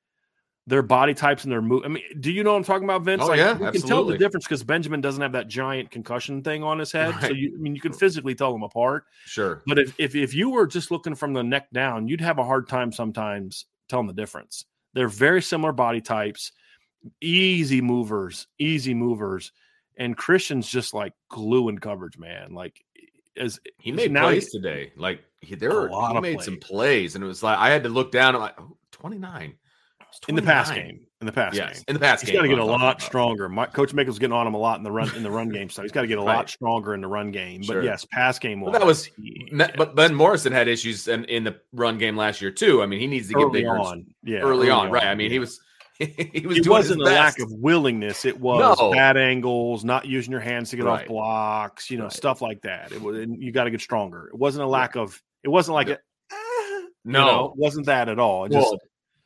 Their body types and their move. I mean, do you know what I'm talking about, Vince? Oh, yeah, you can tell the difference because Benjamin doesn't have that giant concussion thing on his head. So you, I mean, you can physically tell them apart. Sure. But if, if if you were just looking from the neck down, you'd have a hard time sometimes telling the difference. They're very similar body types, easy movers, easy movers, and Christian's just like glue in coverage, man. Like as He made now plays today. Like he, there A were lot he of made some plays. plays, and it was like I had to look down. I'm like, oh, 29. In the pass game. In the pass Yes, game. in the pass He's game. He's got to get a I'm talking lot about. stronger. My, Coach Mick was getting on him a lot in the run in the run game stuff. He's got to get a lot Right. stronger in the run game. But Sure. yes, pass game. Well, that was- he- Ne- But Ben Morrison had issues in, in the run game last year too. I mean, he needs to get early bigger on, yeah, early, on, right? I mean, yeah. he was he was it doing wasn't a his lack of willingness. It was No. bad angles, not using your hands to get off blocks, you know, Right. stuff like that. It was you got to get stronger. It wasn't a lack of. It wasn't like No. a. "Ah," you No. know, it wasn't that at all. It just Well,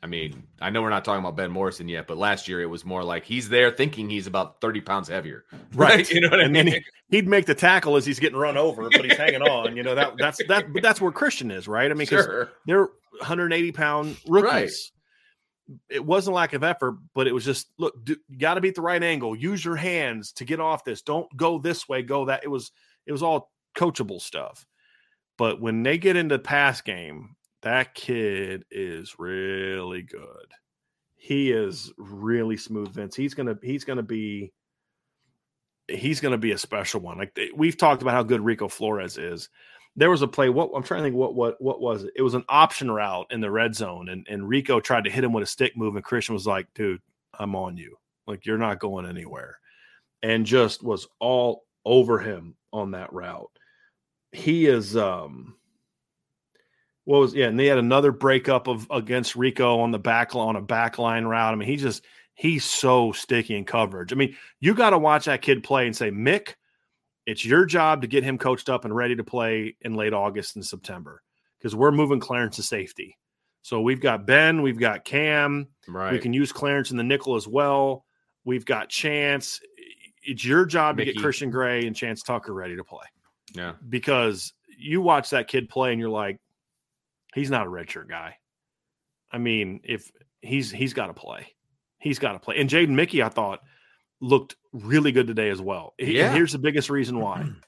I mean, I know we're not talking about Ben Morrison yet, but last year it was more like he's there thinking he's about 30 pounds heavier. Right. you know what I and mean? then he, he'd make the tackle as he's getting run over, but he's hanging on. You know that that's that. But that's where Christian is, right? I mean, because sure. they're 180 pound rookies. It wasn't lack of effort, but it was just look. Do, you got to be at the right angle. Use your hands to get off this. Don't go this way. Go that. It was it was all coachable stuff. But when they get into pass game, that kid is really good. He is really smooth, Vince. He's gonna he's gonna be he's gonna be a special one. Like we've talked about how good Rico Flores is there was a play. What I'm trying to think. What what what was it? It was an option route in the red zone, and and Rico tried to hit him with a stick move, and Christian was like, "Dude, I'm on you. Like you're not going anywhere," and just was all over him on that route. He is um. What was yeah? And they had another breakup of against Rico on the back on a back line route. I mean, he just he's so sticky in coverage. I mean, you got to watch that kid play and say, Mick, it's your job to get him coached up and ready to play in late August and September because we're moving Clarence to safety. So we've got Ben, we've got Cam, Right. we can use Clarence in the nickel as well. We've got Chance. It's your job to get Christian Gray and Chance Tucker ready to play yeah. because you watch that kid play and you're like, he's not a redshirt guy. I mean, if he's he's got to play, he's got to play. And Jaden Mickey, I thought, looked really good today as well. And Yeah. here's the biggest reason why. Mm-hmm.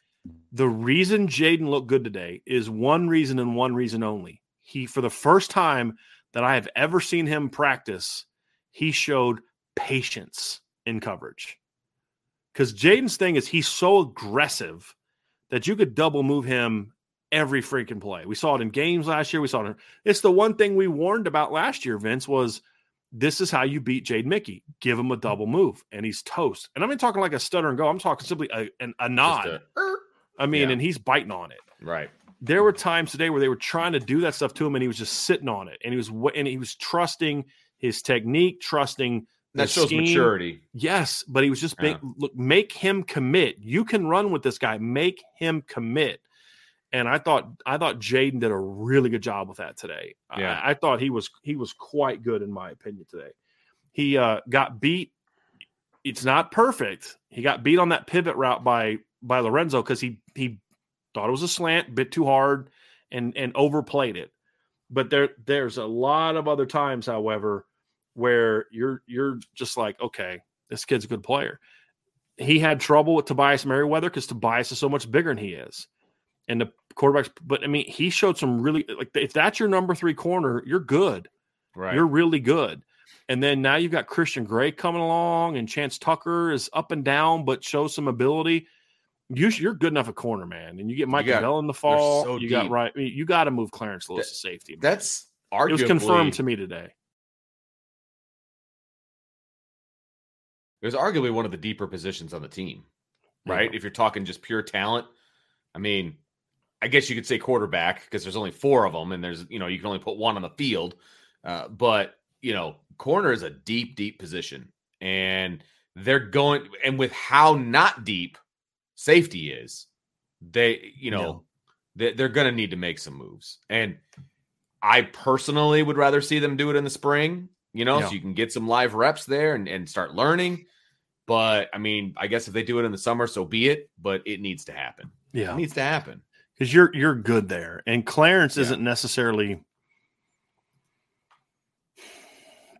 the reason Jaden looked good today is one reason and one reason only. He, for the first time that I have ever seen him practice, he showed patience in coverage. Because Jaden's thing is he's so aggressive that you could double move him every freaking play. We saw it in games last year. We saw it. In, it's the one thing we warned about last year, Vince, was this is how you beat Jade Mickey. Give him a mm-hmm. double move, and he's toast. And I'm not talking like a stutter and go. I'm talking simply a, an- a nod. A- er. I mean, yeah. and he's biting on it. right. There were times today where they were trying to do that stuff to him, and he was just sitting on it, and he was wa- and he was trusting his technique, trusting That shows scheme. maturity. Yes, but he was just being, look, make him commit. You can run with this guy. Make him commit. And I thought I thought Jaden did a really good job with that today. I- Yeah. I, thought he was he was quite good in my opinion today. He uh, got beat. It's not perfect. He got beat on that pivot route by by Lorenzo because he he thought it was a slant, bit too hard, and and overplayed it. But there there's a lot of other times, however, where you're you're just like, okay, this kid's a good player. He had trouble with Tobias Merriweather because Tobias is so much bigger than he is. And the quarterbacks, but I mean, he showed some really like if that's your number three corner, you're good. Right. You're really good. And then now you've got Christian Gray coming along, and Chance Tucker is up and down, but shows some ability. You, you're good enough at corner, man. And you get Mike Bell in the fall. so you got right. I mean, you got to move Clarence Lewis That- to safety. man. That's arguably it was confirmed to me today. It was arguably one of the deeper positions on the team, right? Yeah. If you're talking just pure talent, I mean, I guess you could say quarterback because there's only four of them, and there's you know you can only put one on the field. Uh, but you know, corner is a deep, deep position, and they're going and with how not deep safety is, they you know they, they're going to need to make some moves, and I personally would rather see them do it in the spring. You know, Yeah. so you can get some live reps there and, and start learning. But I mean, I guess if they do it in the summer, so be it. But it needs to happen. Yeah. It needs to happen. Because you're you're good there, and Clarence Yeah. isn't necessarily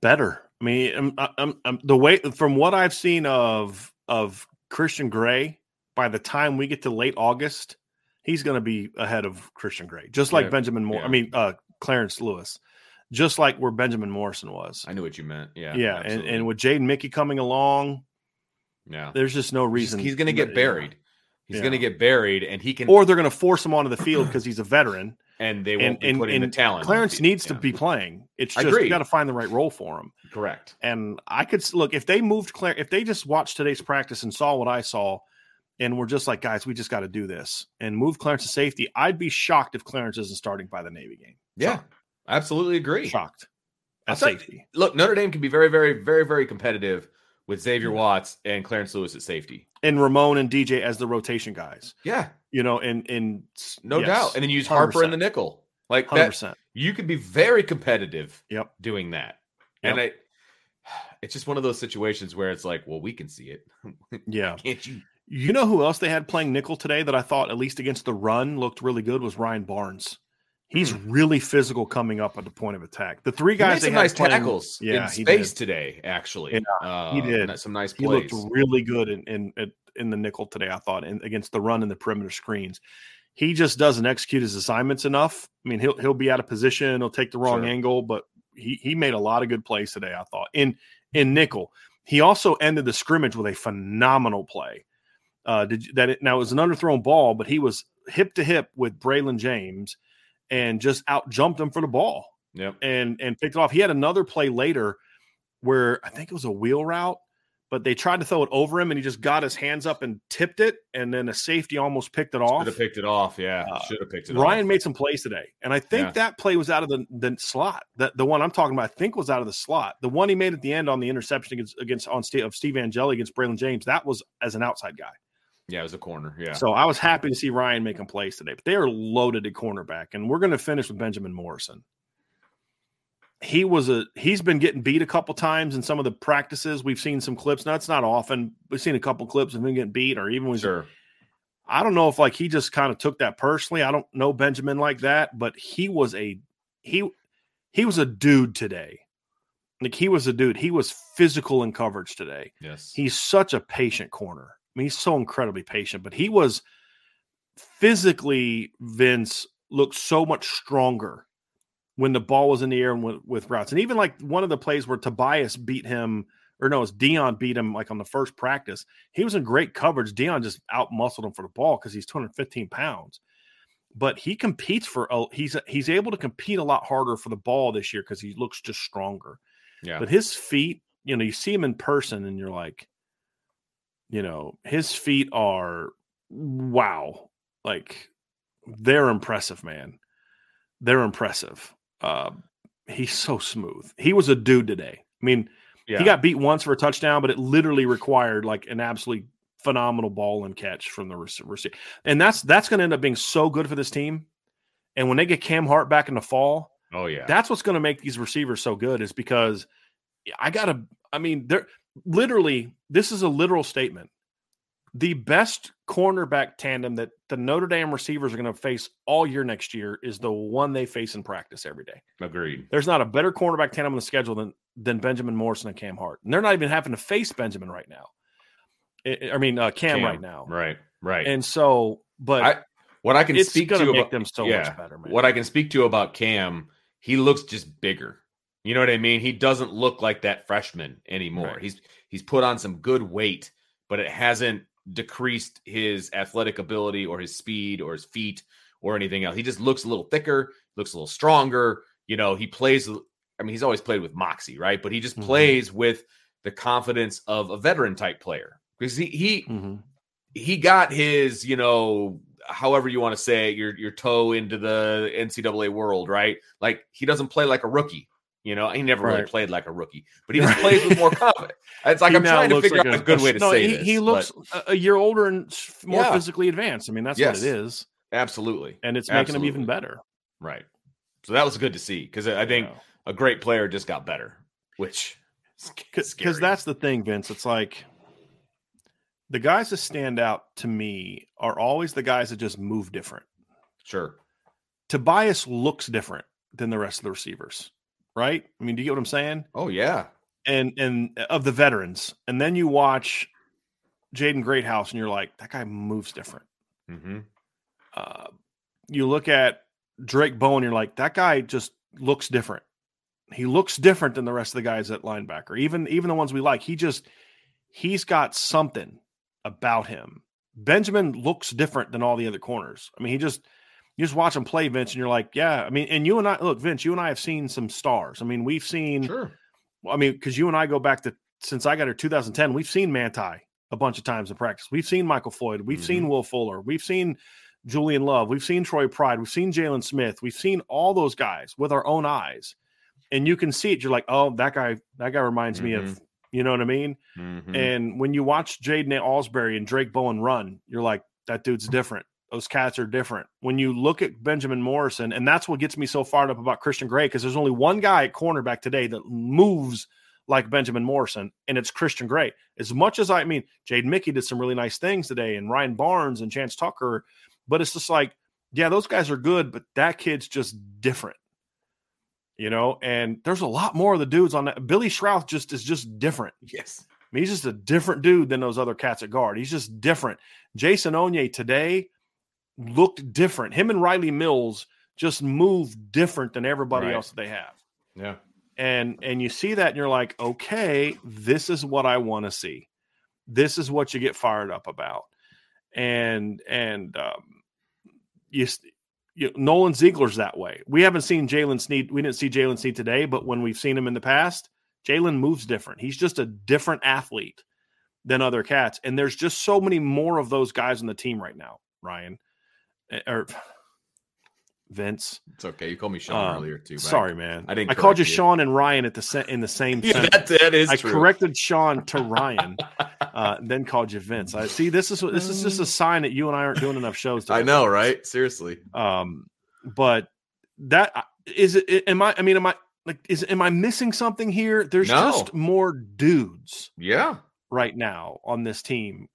better. I mean, I'm, I'm, I'm, the way from what I've seen of of Christian Gray, by the time we get to late August, he's going to be ahead of Christian Gray, just like Yeah. Benjamin Moore. I mean, uh, Clarence Lewis, just like where Benjamin Morrison was. I knew what you meant. Yeah. Yeah, and, absolutely. and with Jaden Mickey coming along, yeah, there's just no reason he's going to get buried. He's Yeah. going to get buried, and he can. or they're going to force him onto the field because he's a veteran. and they won't And be and, putting and the talent. Clarence needs Yeah. to be playing. It's just you got to find the right role for him. correct. And I could look if they moved Claire, if they just watched today's practice and saw what I saw, and we're just like, guys, we just got to do this and move Clarence to safety. I'd be shocked if Clarence isn't starting by the Navy game. Yeah, Shocked. absolutely agree. Shocked at you- safety. Look, Notre Dame can be very, very, very, very competitive with Xavier mm. Watts and Clarence Lewis at safety. And Ramon and DJ as the rotation guys. Yeah, You know, and and no yes, doubt. And then use Harper in the nickel. Like that, percent. you could be very competitive Yep. doing that. And I, it's just one of those situations where it's like, well, we can see it. Yeah. Can't you? You know who else they had playing nickel today that I thought at least against the run looked really good was Ryan Barnes. He's really physical coming up at the point of attack. The three Hmm. Guys they some had nice playing- tackles yeah, in space did. today, actually. Yeah, uh, he did. Some nice plays. He looked really good in in in- in the nickel today. I thought in, against the run and the perimeter screens. He just doesn't execute his assignments enough. I mean, he'll he'll be out of position. He'll take the wrong Sure. angle, but he he made a lot of good plays today. I thought in in nickel. He also ended the scrimmage with a phenomenal play. Uh, did that it, now it was an underthrown ball, but he was hip to hip with Braylon James and just out jumped him for the ball Yep. and and picked it off. He had another play later where I think it was a wheel route, but they tried to throw it over him and he just got his hands up and tipped it, and then a safety almost picked it off. Should have picked it off. Yeah. Uh, Should have picked it Ryan off. made some plays today, and I think Yeah. that play was out of the, the slot. That the one I'm talking about, I think, was out of the slot. The one he made at the end on the interception against against on Steve, of Steve Angeli against Braylon James, that was as an outside guy. Yeah, it was a corner. Yeah. So I was happy to see Ryan making plays today. But they are loaded at cornerback, and we're going to finish with Benjamin Morrison. He was a he's been getting beat a couple times in some of the practices. We've seen some clips. Now it's not often. We've seen a couple clips of him getting beat, or even when sure. I don't know if like he just kind of took that personally. I don't know Benjamin like that, but he was a he he was a dude today. Like he was a dude. He was physical in coverage today. Yes. He's such a patient corner. I mean, he's so incredibly patient, but he was physically Vince looked so much stronger when the ball was in the air and with, with routes. And even like one of the plays where Tobias beat him, or no, it's Deion beat him like on the first practice. He was in great coverage. Deion just out muscled him for the ball because he's 215 pounds. But he competes for a, he's he's able to compete a lot harder for the ball this year because he looks just stronger. yeah. But his feet, you know, you see him in person and you're like, you know, his feet are wow. Like they're impressive, man. They're impressive. Uh, he's so smooth. He was a dude today. I mean, yeah. he got beat once for a touchdown, but it literally required like an absolutely phenomenal ball and catch from the receiver. And that's that's going to end up being so good for this team. And when they get Cam Hart back in the fall, oh yeah. that's what's going to make these receivers so good is because I got to, I mean, they're literally, this is a literal statement. The best cornerback tandem that the Notre Dame receivers are going to face all year next year is the one they face in practice every day. Agreed. There's not a better cornerback tandem on the schedule than, than Benjamin Morrison and Cam Hart. And they're not even having to face Benjamin right now. I- mean, uh, Cam, Cam, right now. Right. Right. And so, but I- what I can speak to to make about them so yeah, much better, man. what I can speak to about Cam, he looks just bigger. You know what I mean? He doesn't look like that freshman anymore. Right. He's he's put on some good weight, but it hasn't decreased his athletic ability or his speed or his feet or anything else. He just looks a little thicker, looks a little stronger. You know, he plays. I mean, he's always played with moxie, right? But he just Mhm. plays with the confidence of a veteran type player because he he Mhm. he got his, you know, however you want to say it, your your toe into the NCAA world, right? Like he doesn't play like a rookie. You know, he never really played like a rookie, but he just plays with more confidence. It's like He I'm trying to figure like out a good way to no, say he, this. He looks a, a year older and more Yeah. physically advanced. I mean, that's Yes. what it is, absolutely and it's making him even better. right. So that was good to see because I think a great player just got better, which because that's the thing, Vince. It's like the guys that stand out to me are always the guys that just move different. sure. Tobias looks different than the rest of the receivers, right? I mean, do you get what I'm saying? Oh yeah, and and of the veterans, and then you watch Jaden Greathouse, and you're like, that guy moves different. hmm Uh, you look at Drayk Bowen, you're like, that guy just looks different. He looks different than the rest of the guys at linebacker, even even the ones we like. He just he's got something about him. Benjamin looks different than all the other corners. I mean, he just you just watch them play, Vince, and you're like, yeah. I mean, and you and I look, Vince, you and I have seen some stars. I mean, we've seen. Sure. I mean, because you and I go back to since I got here 2010, we've seen Manti a bunch of times in practice. We've seen Michael Floyd. We've Mhm. seen Will Fuller. We've seen Julian Love. We've seen Troy Pride. We've seen Jaylon Smith. We've seen all those guys with our own eyes, and you can see it. You're like, oh, that guy. That guy reminds me of. You know what I mean? Mhm. And when you watch Jaiden Ausberry and Drayk Bowen run, you're like, that dude's different. Those cats are different. When you look at Benjamin Morrison, and that's what gets me so fired up about Christian Gray, because there's only one guy at cornerback today that moves like Benjamin Morrison, and it's Christian Gray. As much as I, I mean, Jade Mickey did some really nice things today, and Ryan Barnes and Chance Tucker, but it's just like, yeah, those guys are good, but that kid's just different. You know, and there's a lot more of the dudes on that. Billy Schrauth just is just different. yes. I mean, he's just a different dude than those other cats at guard. He's just different. Jason Onye today looked different. Him and Riley Mills just moved different than everybody Right. else that they have. Yeah. And and you see that and you're like, okay, this is what I want to see. This is what you get fired up about. And and um, you, you Nolan Ziegler's that way. We haven't seen Jaylen Sneed. We didn't see Jaylen Sneed today, but when we've seen him in the past, Jalen moves different. He's just a different athlete than other cats. And there's just so many more of those guys on the team right now, Ryan. Eh, Or Vince. It's okay. You called me Sean Um, earlier too. Sorry, man. I didn't I called you you. Sean and Ryan at the se- in the same Yeah, sentence. that, that is I true. corrected Sean to Ryan, uh, then called you Vince. I see. This is this is just a sign that you and I aren't doing enough shows. I know, right? Seriously. Um, but that is it. Am I? I mean, am I like? Is am I missing something here? There's No. just more dudes Yeah. right now on this team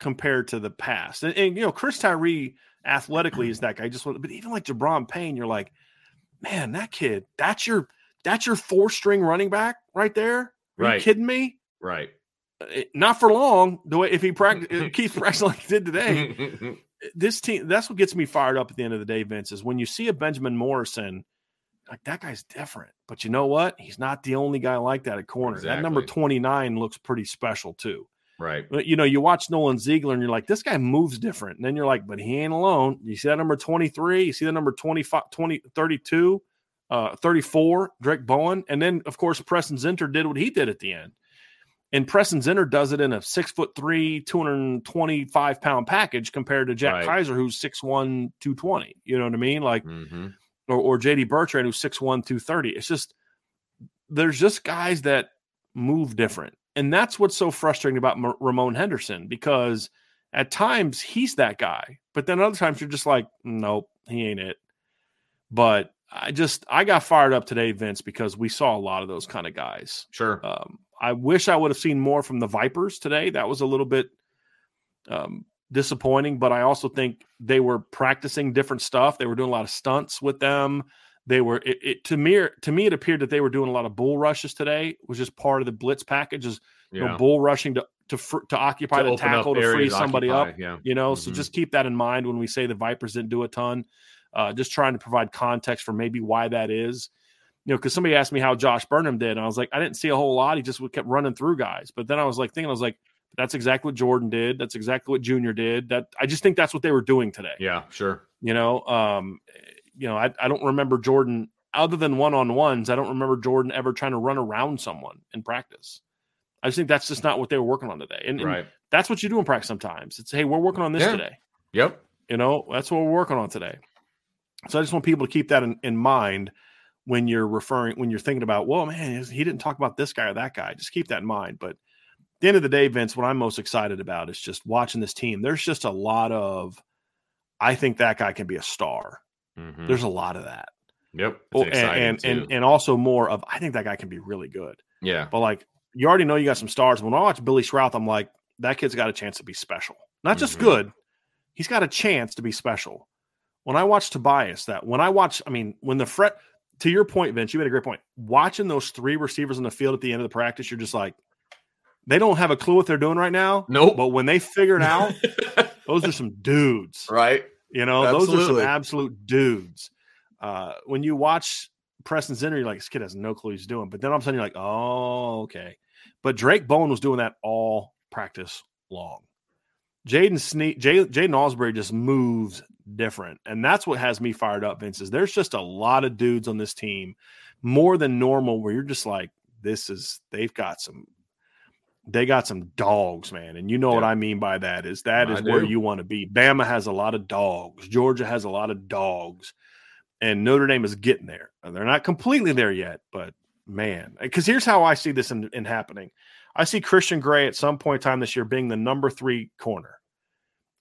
compared to the past. And, and you know, Chris Tyree athletically is that guy. Just want, but even like Gi'Bran Payne, you're like, man, that kid. That's your that's your four string running back right there. Are Right. you kidding me? Right. Uh, Not for long. The way if he practice keeps practicing like he did today, this team that's what gets me fired up at the end of the day vince is when you see a benjamin morrison like that guy's different but you know what he's not the only guy like that at corner that number 29 looks pretty special too right. But, you know you watch nolan ziegler and you're like this guy moves different and then you're like but he ain't alone you see that number 23 you see that number 25 20 32 uh 34 drayk bowen and then of course preston zinter did what he did at the end and Preston Zinter does it in a six foot three, 225 pound package compared to Jack Right. Kiser, who's 6'1, 220. You know what I mean? Like, hmm or, or JD Bertrand, who's 6'1, 230. It's just, there's just guys that move different. And that's what's so frustrating about M- Ramon Henderson because at times he's that guy, but then other times you're just like, nope, he ain't it. But I just, I got fired up today, Vince, because we saw a lot of those kind of guys. Sure. Um, I wish I would have seen more from the Vipers today. That was a little bit um, disappointing, but I also think they were practicing different stuff. They were doing a lot of stunts with them. They were it, it to me to me it appeared that they were doing a lot of bull rushes today, which is part of the blitz package. Is you know bull rushing to to to occupy To the tackle to free somebody occupy, up. Yeah. You know, so Mhm. just keep that in mind when we say the Vipers didn't do a ton. Uh, just trying to provide context for maybe why that is. You know, because somebody asked me how Josh Burnham did, and I was like, I didn't see a whole lot. He just kept running through guys. But then I was like thinking, I was like, that's exactly what Jordan did. That's exactly what Junior did. That I just think that's what they were doing today. Yeah. Sure. You know, um, you know, I, I don't remember Jordan other than one on ones. I don't remember Jordan ever trying to run around someone in practice. I just think that's just not what they were working on today. And, and Right. that's what you do in practice sometimes. It's hey, we're working on this Yeah. today. Yep. You know, that's what we're working on today. So I just want people to keep that in, in mind when you're referring, when you're thinking about, well, man, he didn't talk about this guy or that guy. Just keep that in mind. But at the end of the day, Vince, what I'm most excited about is just watching this team. There's just a lot of, I think that guy can be a star. Mhm. There's a lot of that. Yep. Oh, and, and, and, and also more of, I think that guy can be really good. yeah. But like, you already know you got some stars. When I watch Billy Schrauth, I'm like, that kid's got a chance to be special. Not just Mhm. good, he's got a chance to be special. When I watch Tobias, that when I watch, I mean, when the fret, to your point, Vince, you made a great point. Watching those three receivers in the field at the end of the practice, you're just like, they don't have a clue what they're doing right now. Nope. But when they figure it out, those are some dudes. right. You know, those are some absolute dudes. Uh, when you watch Preston Zinter, you're like, this kid has no clue what he's doing. But then all of a sudden, you're like, oh, okay. But Drayk Bowen was doing that all practice long. Jaden Sneed, Jaiden Ausberry just moves different. And that's what has me fired up, Vince, is there's just a lot of dudes on this team, more than normal, where you're just like, this is they've got some they got some dogs, man. And you know yeah. what I mean by that is that is where you want to be. Bama has a lot of dogs. Georgia has a lot of dogs. And Notre Dame is getting there. They're not completely there yet, but man, because here's how I see this in, in happening. I see Christian Gray at some point in time this year being the number three corner.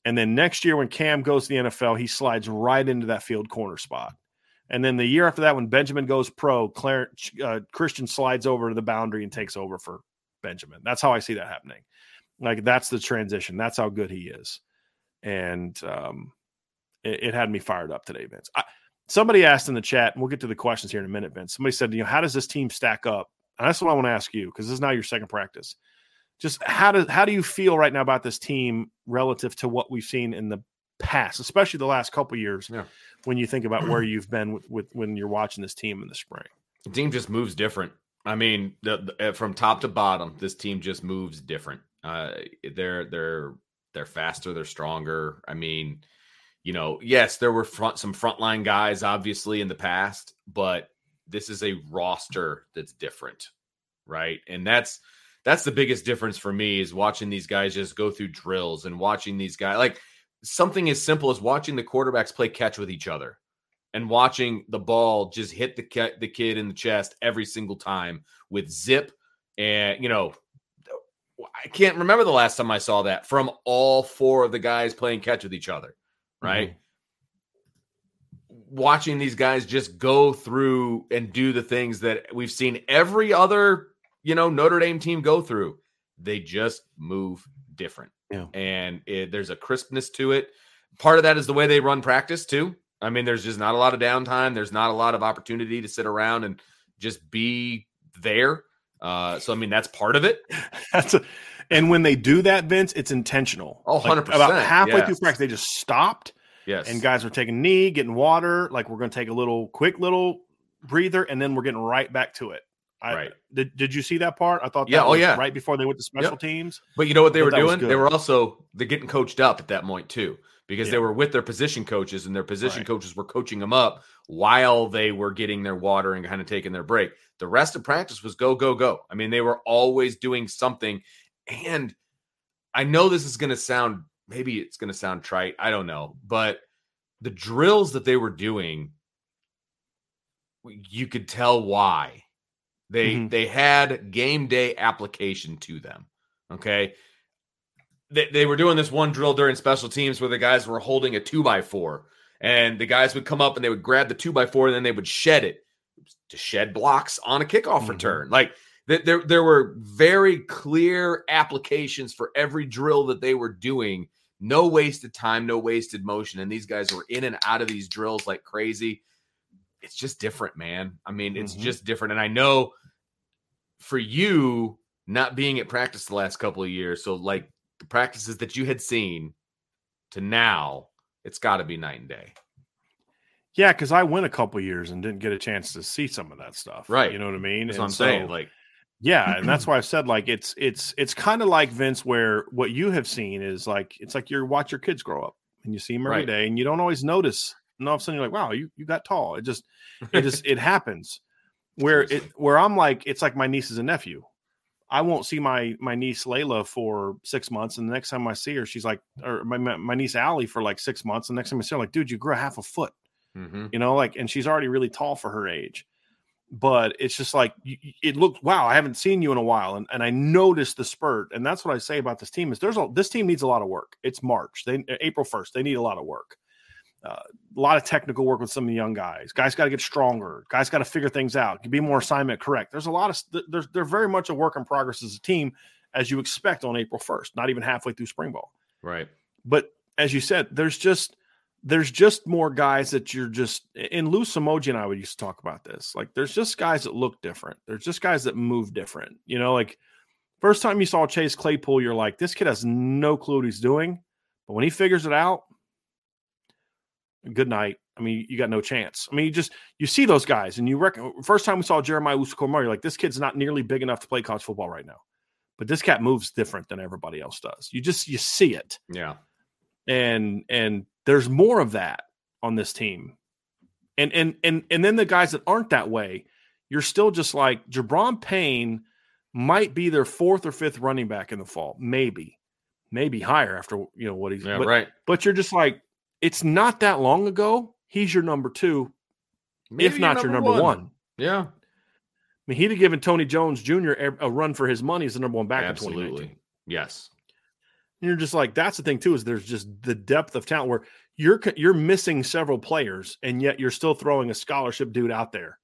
And then next year, when Cam goes to the NFL, he slides right into that field corner spot. And then the year after that, when Benjamin goes pro, Clarence, uh, Christian slides over to the boundary and takes over for Benjamin. That's how I see that happening. Like that's the transition. That's how good he is. And um, it, it had me fired up today, Vince. I, somebody asked in the chat, and we'll get to the questions here in a minute, Vince. Somebody said, you know, how does this team stack up? And that's what I want to ask you because this is now your second practice just how do how do you feel right now about this team relative to what we've seen in the past, especially the last couple years? Yeah. When you think about where you've been with, with, when you're watching this team in the spring, the team just moves different. I mean, the, the, uh, from top to bottom, this team just moves different. Uh, they're they're they're faster, they're stronger. I mean, you know, yes, there were front some frontline guys obviously in the past, but this is a roster that's different, right? And that's that's the biggest difference for me is watching these guys just go through drills and watching these guys like something as simple as watching the quarterbacks play catch with each other and watching the ball just hit the the kid in the chest every single time with zip and you know I can't remember the last time I saw that from all four of the guys playing catch with each other, right? Mm-hmm. Watching these guys just go through and do the things that we've seen every other you know Notre Dame team go through. They just move different, yeah. and it, there's a crispness to it. Part of that is the way they run practice too. I mean, there's just not a lot of downtime. There's not a lot of opportunity to sit around and just be there. Uh, so I mean, that's part of it. that's a, and when they do that, Vince, it's intentional. Oh, 100 like About halfway yes. through practice, they just stopped. Yes. And guys are taking knee, getting water. Like we're going to take a little quick little breather, and then we're getting right back to it. I, right. Did, did you see that part? I thought yeah, oh yeah, right before they went to special yep. teams. But you know what they were doing? They were also they're getting coached up at that point too, because yeah. they were with their position coaches and their position right. coaches were coaching them up while they were getting their water and kind of taking their break. The rest of practice was go go go. I mean, they were always doing something, and I know this is going to sound maybe it's going to sound trite. I don't know, but the drills that they were doing, you could tell why they mm-hmm. they had game day application to them. Okay. They, they were doing this one drill during special teams where the guys were holding a two by four and the guys would come up and they would grab the two by four and then they would shed it to shed blocks on a kickoff mm-hmm. return. Like there, there were very clear applications for every drill that they were doing. No wasted time, no wasted motion. And these guys were in and out of these drills like crazy it's just different, man. I mean, it's mm-hmm. just different. And I know for you not being at practice the last couple of years, so like the practices that you had seen to now, it's got to be night and day. Yeah, because I went a couple years and didn't get a chance to see some of that stuff. Right. You know what I mean? That's and what I'm so, saying. Like, yeah, and that's why I've said like it's it's it's kind of like Vince, where what you have seen is like it's like you watch your kids grow up and you see them every right. day, and you don't always notice and all of a sudden you're like, wow, you, you got tall. It just it just it happens. Where it where I'm like, it's like my nieces and nephew. I won't see my my niece Layla for six months, and the next time I see her, she's like, or my my niece Allie for like six months. And the next time I see her, I'm like, dude, you grew half a foot. Mm-hmm. You know, like, and she's already really tall for her age. But it's just like it looked. Wow, I haven't seen you in a while, and, and I noticed the spurt. And that's what I say about this team is there's a this team needs a lot of work. It's March, they April first. They need a lot of work. Uh, a lot of technical work with some of the young guys. Guys got to get stronger. Guys got to figure things out. Be more assignment correct. There's a lot of there's they're very much a work in progress as a team, as you expect on April 1st. Not even halfway through spring ball. Right. But as you said, there's just there's just more guys that you're just in Lou Somogyi and I would used to talk about this. Like there's just guys that look different. There's just guys that move different. You know, like first time you saw Chase Claypool, you're like, this kid has no clue what he's doing. But when he figures it out, good night. I mean, you got no chance. I mean, you just you see those guys, and you reckon first time we saw Jeremiah Owusu-Koramoah, you're like, this kid's not nearly big enough to play college football right now. But this cat moves different than everybody else does. You just you see it. Yeah. And and there's more of that on this team. And and and and then the guys that aren't that way, you're still just like Gi'Bran Payne might be their fourth or fifth running back in the fall, maybe, maybe higher after you know what he's. Yeah, but, right. But you're just like, it's not that long ago. He's your number two, Maybe if not your number one. Yeah, I mean, he'd have given Tony Jones Jr. a run for his money as the number one back in 2019. absolutely. Yes. And you're just like, that's the thing too, is there's just the depth of talent where you're you're missing several players, and yet you're still throwing a scholarship dude out there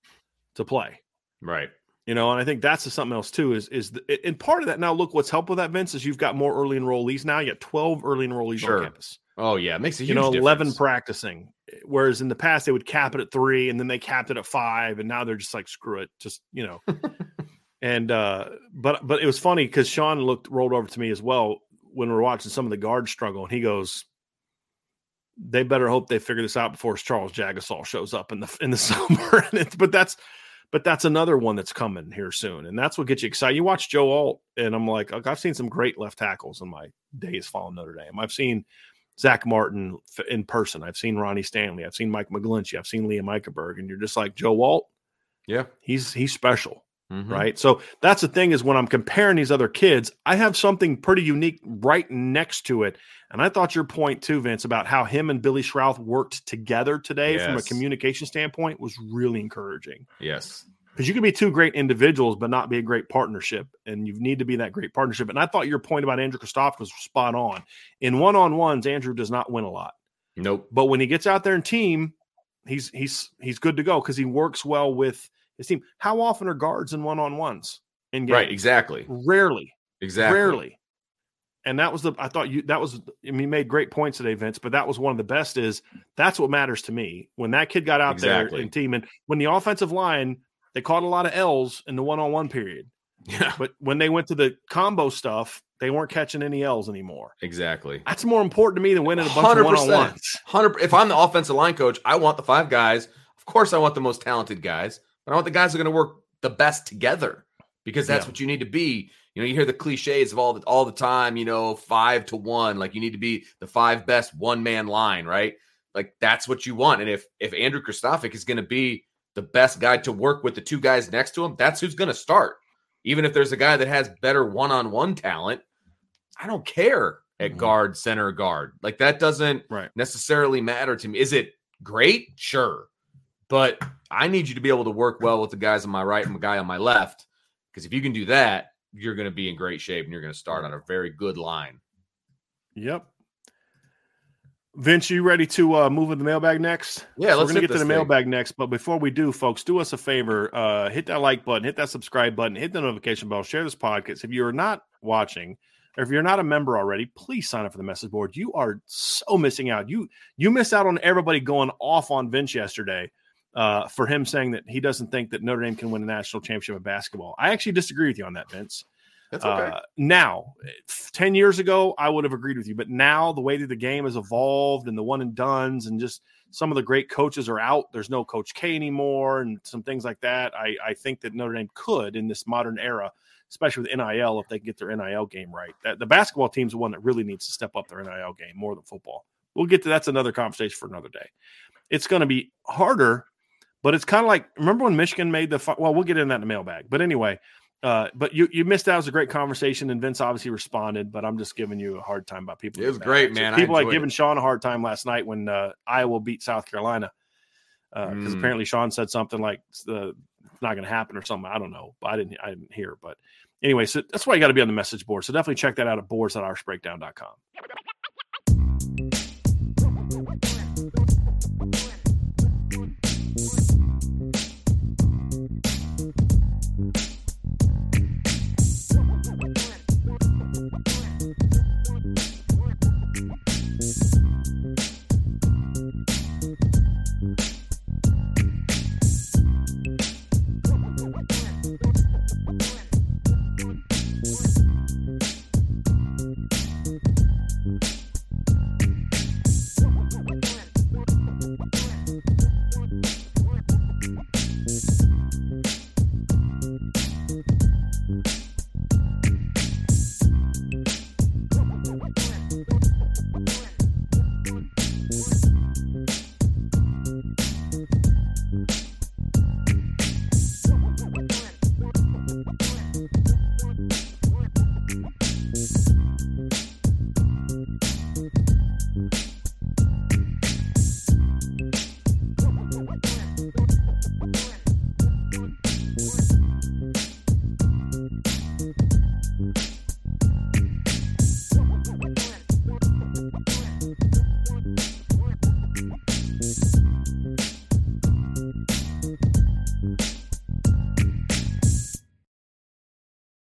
to play. Right. You know, and I think that's something else too. Is is the, and part of that now? Look, what's helped with that, Vince, is you've got more early enrollees now. You got twelve early enrollees Sure. on campus. Oh yeah, it makes a huge You know, eleven difference. practicing. Whereas in the past they would cap it at three, and then they capped it at five, and now they're just like, screw it, just you know. and uh but but it was funny because Sean looked rolled over to me as well when we were watching some of the guards struggle, and he goes, "They better hope they figure this out before Charles Jagusah shows up in the in the summer." and it's, but that's but that's another one that's coming here soon, and that's what gets you excited. You watch Joe Alt, and I'm like, I've seen some great left tackles in my days following Notre Dame. I've seen Zach Martin in person. I've seen Ronnie Stanley. I've seen Mike McGlinchey. I've seen Liam Eichenberg, and you're just like Joe Alt. Yeah. He's he's special Mhm. right? So that's the thing is when I'm comparing these other kids, I have something pretty unique right next to it. And I thought your point too, Vince, about how him and Billy Schrauth worked together today from a communication standpoint was really encouraging. Yes. Because you can be two great individuals, but not be a great partnership. And you need to be that great partnership. And I thought your point about Andrew Kristofic was spot on. In one on ones, Andrew does not win a lot. Nope. But when he gets out there and team, he's he's he's good to go because he works well with his team. How often are guards in one on ones in games? Right. Exactly. Rarely, Exactly. rarely. And that was the I thought you that was I mean you made great points today, Vince, but that was one of the best is that's what matters to me. When that kid got out Exactly. there and team and when the offensive line, they caught a lot of L's in the one-on-one period. Yeah. But when they went to the combo stuff, they weren't catching any L's anymore. Exactly. That's more important to me than winning a bunch of 100%. one-on-ones. Hundred. If I'm the offensive line coach, I want the five guys. Of course, I want the most talented guys, but I want the guys who are going to work the best together because that's Yeah. what you need to be. You know, you hear the cliches of all the all the time. You know, five to one. Like you need to be the five best one man line, right? Like that's what you want. And if if Andrew Kristofic is going to be the best guy to work with the two guys next to him, that's who's going to start. Even if there's a guy that has better one on one talent, I don't care at Mhm. guard, center, guard. Like that doesn't Right. necessarily matter to me. Is it great? Sure. But I need you to be able to work well with the guys on my right and the guy on my left. Because if you can do that, you're going to be in great shape and you're going to start on a very good line. Yep. Vince, you ready to uh, move in the mailbag next? Yeah, So let's we're gonna get to the thing. mailbag next, but before we do, folks, do us a favor: uh, hit that like button, hit that subscribe button, hit the notification bell, share this podcast. If you are not watching, or if you're not a member already, please sign up for the message board. You are so missing out. You you missed out on everybody going off on Vince yesterday uh, for him saying that he doesn't think that Notre Dame can win a national championship of basketball. I actually disagree with you on that, Vince. Okay. Uh, now, 10 years ago, I would have agreed with you. But now, the way that the game has evolved and the one and duns and just some of the great coaches are out, there's no Coach K anymore and some things like that. I, I think that Notre Dame could in this modern era, especially with NIL, if they can get their NIL game right. That, the basketball team's the one that really needs to step up their NIL game more than football. We'll get to that's another conversation for another day. It's going to be harder, but it's kind of like remember when Michigan made the well, we'll get in that in the mailbag. But anyway, uh, but you you missed out. It was a great conversation, and Vince obviously responded. But I'm just giving you a hard time about people. It was great, man. I People like giving it. Sean a hard time last night when uh, Iowa beat South Carolina because Mm. apparently Sean said something like the it's not going to happen or something. I don't know, but I didn't I didn't hear. But anyway, so that's why you got to be on the message board. So definitely check that out at boards.irishbreakdown.com.